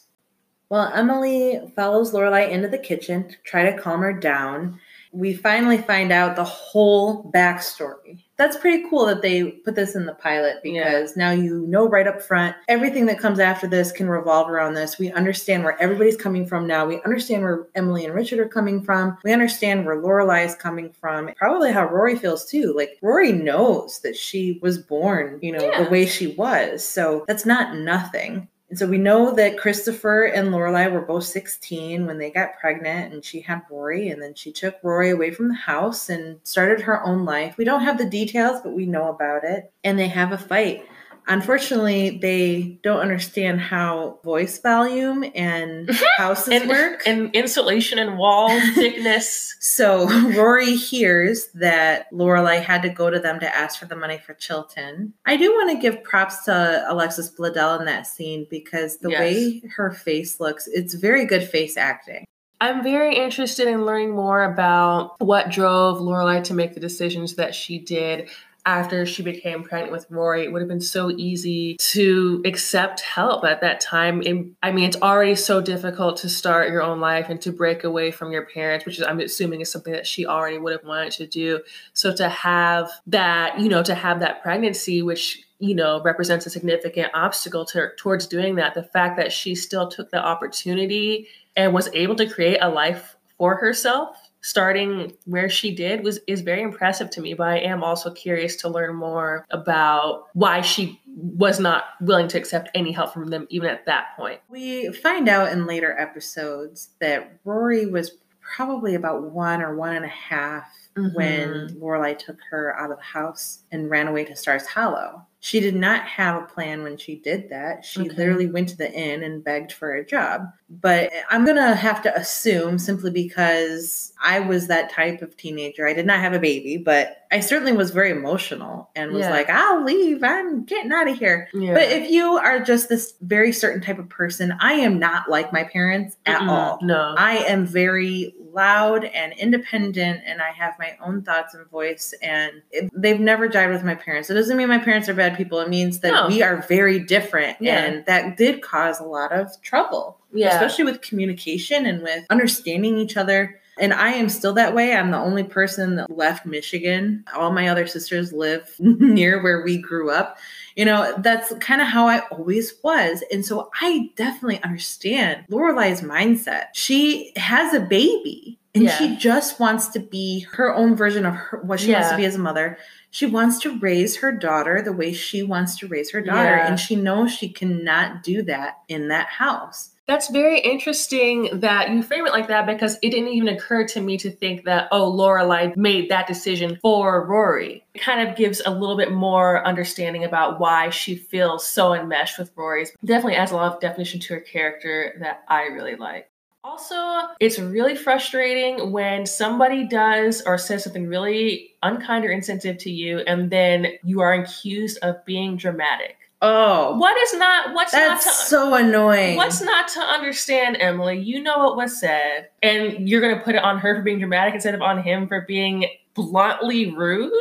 A: Well, Emily follows Lorelai into the kitchen to try to calm her down. We finally find out the whole backstory. That's pretty cool that they put this in the pilot because now you know right up front everything that comes after this can revolve around this. We understand where everybody's coming from now. We understand where Emily and Richard are coming from. We understand where Lorelai is coming from. Probably how Rory feels too. Like Rory knows that she was born, you know,
B: Yeah.
A: the way she was. So that's not nothing. And so we know that Christopher and Lorelai were both 16 when they got pregnant and she had Rory and then she took Rory away from the house and started her own life. We don't have the details, but we know about it. And they have a fight. Unfortunately, they don't understand how voice volume and (laughs) houses
B: And,
A: work.
B: and insulation and wall (laughs) thickness.
A: So Rory hears that Lorelai had to go to them to ask for the money for Chilton. I do want to give props to Alexis Bledel in that scene because the
B: Yes.
A: way her face looks, it's very good face acting.
B: I'm very interested in learning more about what drove Lorelai to make the decisions that she did after she became pregnant with Rory. It would have been so easy to accept help at that time. And, I mean, it's already so difficult to start your own life and to break away from your parents, which is, I'm assuming, is something that she already would have wanted to do. So to have that, you know, to have that pregnancy, which you know represents a significant obstacle to, towards doing that the fact that she still took the opportunity and was able to create a life for herself starting where she did was is very impressive to me but i am also curious to learn more about why she was not willing to accept any help from them even at that point.
A: We find out in later episodes that Rory was probably about one or one and a half
B: Mm-hmm.
A: when Lorelai took her out of the house and ran away to Stars Hollow. She did not have a plan when she did that. She
B: Okay.
A: literally went to the inn and begged for a job. But I'm going to have to assume simply because I was that type of teenager. I did not have a baby, but I certainly was very emotional and was
B: Yeah.
A: like, I'll leave. I'm getting out of here.
B: Yeah.
A: But if you are just this very certain type of person, I am not like my parents at
B: Mm-mm,
A: all.
B: No.
A: I am very loud and independent, and I have my own thoughts and voice. And it, they've never jived with my parents. It doesn't mean my parents are bad people. It means that
B: No.
A: we are very different,
B: Yeah.
A: and that did cause a lot of trouble,
B: yeah.
A: especially with communication and with understanding each other. And I am still that way. I'm the only person that left Michigan. All my other sisters live (laughs) near where we grew up. You know, that's kind of how I always was. And so I definitely understand Lorelai's mindset. She has a baby and
B: Yeah.
A: she just wants to be her own version of her, what she wants to be as a mother. She wants to raise her daughter the way she wants to raise her daughter.
B: Yeah.
A: And she knows she cannot do that in that house.
B: That's very interesting that you frame it like that because it didn't even occur to me to think that, oh, Lorelai made that decision for Rory. It kind of gives a little bit more understanding about why she feels so enmeshed with Rory's. Definitely adds a lot of definition to her character that I really like. Also, it's really frustrating when somebody does or says something really unkind or insensitive to you, and then you are accused of being dramatic.
A: Oh,
B: What is not? What's
A: that's
B: not to
A: so annoying.
B: What's not to understand, Emily? You know what was said, and you're gonna put it on her for being dramatic instead of on him for being bluntly rude.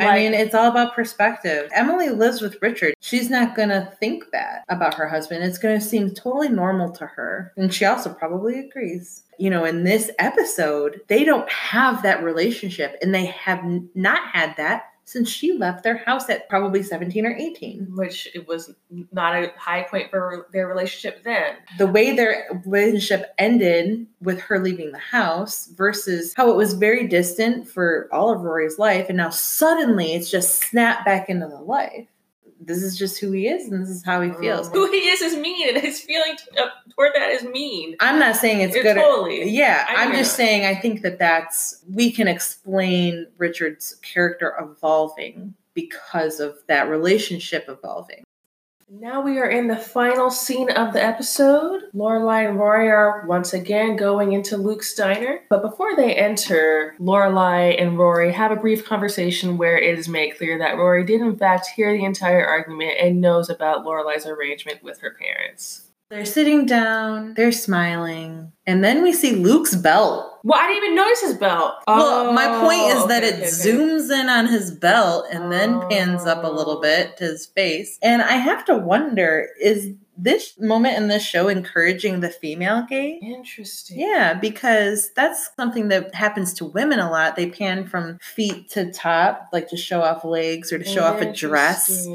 A: I mean, it's all about perspective. Emily lives with Richard. She's not going to think that about her husband. It's going to seem totally normal to her. And she also probably agrees. You know, in this episode, they don't have that relationship, and they have not had that since she left their house at probably 17 or 18.
B: which it was not a high point for their relationship then.
A: The way their relationship ended with her leaving the house versus how it was very distant for all of Rory's life, and now suddenly it's just snapped back into the life. This is just who he is, and this is how he feels.
B: Who he is is mean, and his feeling t- uh, toward that is mean.
A: I'm not saying it's
B: It
A: good.
B: totally.
A: yeah,
B: I
A: I'm just saying I think that that's we can explain Richard's character evolving because of that relationship evolving.
B: Now we are in the final scene of the episode. Lorelai and Rory are once again going into Luke's diner. But before they enter, Lorelai and Rory have a brief conversation where it is made clear that Rory did in fact hear the entire argument and knows about Lorelai's arrangement with her parents.
A: They're sitting down, they're smiling, and then we see Luke's belt.
B: Well, I didn't even notice his belt.
A: Well, my point is oh, that
B: Oh,
A: it
B: okay, okay.
A: zooms in on his belt and then pans up a little
B: Oh.
A: bit to his face. And I have to wonder is this moment in this show encouraging the female gaze?
B: Interesting.
A: Yeah, because that's something that happens to women a lot. They pan from feet to top, like to show off legs or to show off a dress.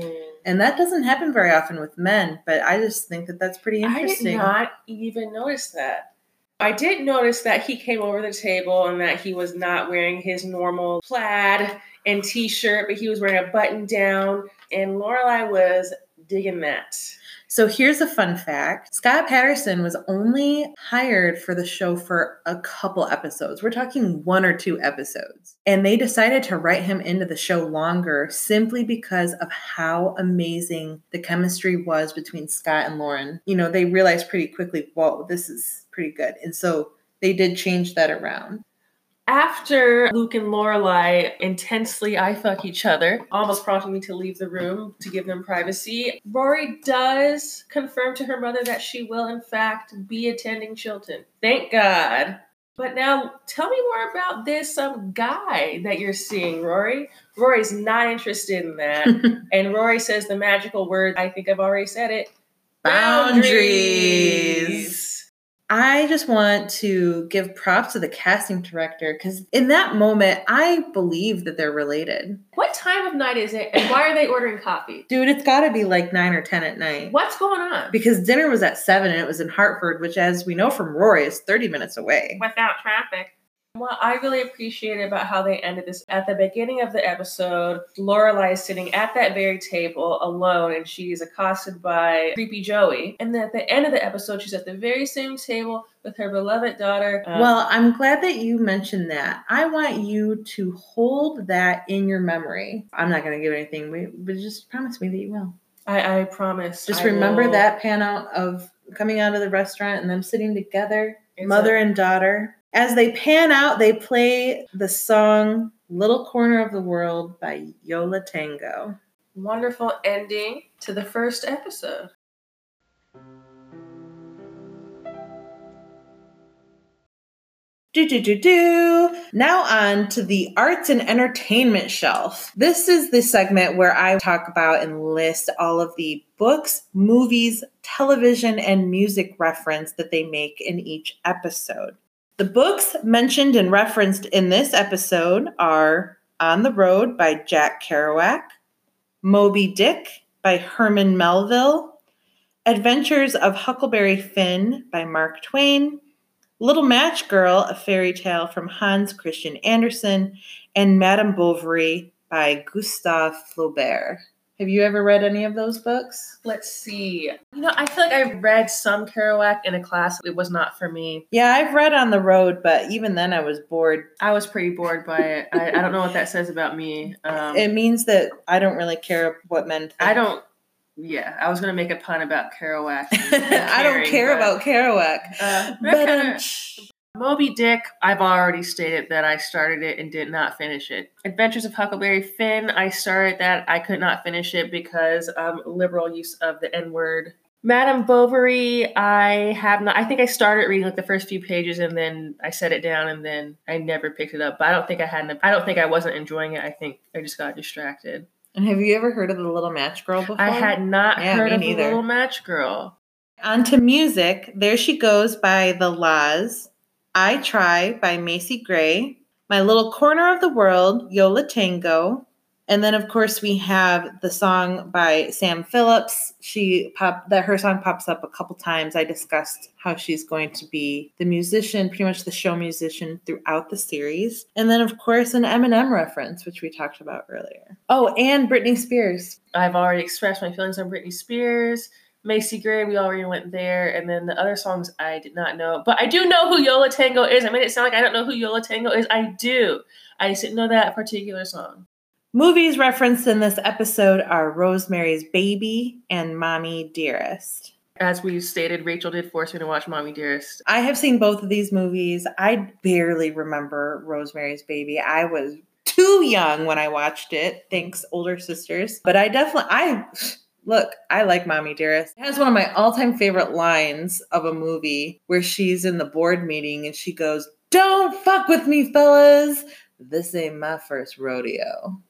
A: And that doesn't happen very often with men, but I just think that that's pretty interesting.
B: I did not even notice that. I did notice that he came over the table and that he was not wearing his normal plaid and t-shirt, but he was wearing a button down. And Lorelai was digging that.
A: So here's a fun fact Scott Patterson was only hired for the show for a couple episodes. We're talking one or two episodes. And they decided to write him into the show longer simply because of how amazing the chemistry was between Scott and Lauren. You know, they realized pretty quickly, whoa, this is pretty good. And so they did change that around.
B: After Luke and Lorelai intensely eye fuck each other, almost prompting me to leave the room to give them privacy, Rory does confirm to her mother that she will, in fact, be attending Chilton. Thank God. But now, tell me more about this um, guy that you're seeing, Rory. Rory's not interested in that. (laughs) and Rory says the magical word, I think I've already said it
A: Boundaries. I just want to give props to the casting director because in that moment, I believe that they're related.
B: What time of night is it, and why are they ordering coffee?
A: Dude, it's got to be like nine or 10 at night.
B: What's going on?
A: Because dinner was at seven and it was in Hartford, which, as we know from Rory, is 30 minutes away.
B: Without traffic. What I really appreciated about how they ended this at the beginning of the episode, Lorelai is sitting at that very table alone and she's accosted by creepy Joey. And then at the end of the episode, she's at the very same table with her beloved daughter. Um,
A: well, I'm glad that you mentioned that. I want you to hold that in your memory. I'm not going to give anything, but just promise me that you will.
B: I, I promise.
A: Just
B: I
A: remember
B: will-
A: that pan out of coming out of the restaurant and them sitting together,
B: It's
A: mother
B: a-
A: and daughter. As they pan out, they play the song Little Corner of the World by Yo La Tengo.
B: wonderful ending to the first episode.
A: Do do do do. Now on to the arts and entertainment shelf. This is the segment where I talk about and list all of the books, movies, television, and music reference that they make in each episode. The books mentioned and referenced in this episode are On the Road by Jack Kerouac, Moby Dick by Herman Melville, Adventures of Huckleberry Finn by Mark Twain, Little Match Girl, a fairy tale from Hans Christian Andersen, and Madame Bovary by Gustave Flaubert. Have you ever read any of those books?
B: Let's see. You know, I feel like I read some Kerouac in a class. It was not for me.
A: Yeah, I've read On the Road, but even then I was bored.
B: I was pretty bored by it. I, I don't know what that says about me. Um,
A: It means that I don't really care what men think.
B: I don't. Yeah, I was gonna make a pun about Kerouac. (laughs)
A: I don't care
B: but,
A: about Kerouac.
B: Uh,
A: But um,
B: kinda- Moby Dick, I've already stated that I started it and did not finish it. Adventures of Huckleberry Finn, I started that. I could not finish it because um, liberal use of the N word. Madame Bovary, I have not. I think I started reading like the first few pages and then I set it down and then I never picked it up. But I don't think I hadn't. I don't think I wasn't enjoying it. I think I just got distracted.
A: and have you ever heard of the Little Match Girl before?
B: I had not
A: Yeah,
B: heard of
A: neither.
B: the Little Match Girl.
A: On to music. There She Goes by The La's. I Try by Macy Gray. My Little Corner of the World, Yo La Tengo. And then of course we have the song by Sam Phillips. She pop that her song pops up a couple times. I discussed how she's going to be the musician, pretty much the show musician throughout the series. And then of course an Eminem reference, which we talked about earlier. Oh, and Britney Spears.
B: I've already expressed my feelings on Britney Spears, Macy Gray. We already went there, and then the other songs I did not know, but I do know who Yo La Tengo is. I made it sound like I don't know who Yo La Tengo is. I do. I just didn't know that particular song.
A: Movies referenced in this episode are Rosemary's Baby and Mommy Dearest.
B: As we stated, Rachel did force me to watch Mommy Dearest.
A: I have seen both of these movies. I barely remember Rosemary's Baby. I was too young when I watched it. Thanks, older sisters. But I definitely, I look, I like Mommy Dearest. It has one of my all time favorite lines of a movie where she's in the board meeting and she goes, Don't fuck with me, fellas. This ain't my first rodeo.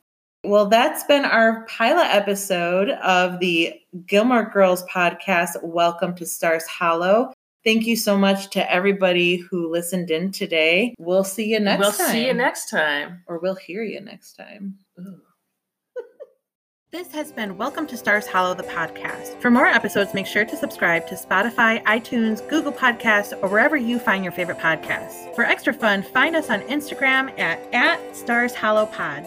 A: Well, that's been our pilot episode of the Gilmore Girls podcast. Welcome to Stars Hollow. Thank you so much to everybody who listened in today. We'll see you next
B: we'll
A: time.
B: see you next time.
A: Or we'll hear you next time.
B: Ooh.
A: This has been Welcome to Stars Hollow, the podcast. For more episodes, make sure to subscribe to Spotify, iTunes, Google Podcasts, or wherever you find your favorite podcasts. For extra fun, find us on Instagram at, at Stars Hollow Pod.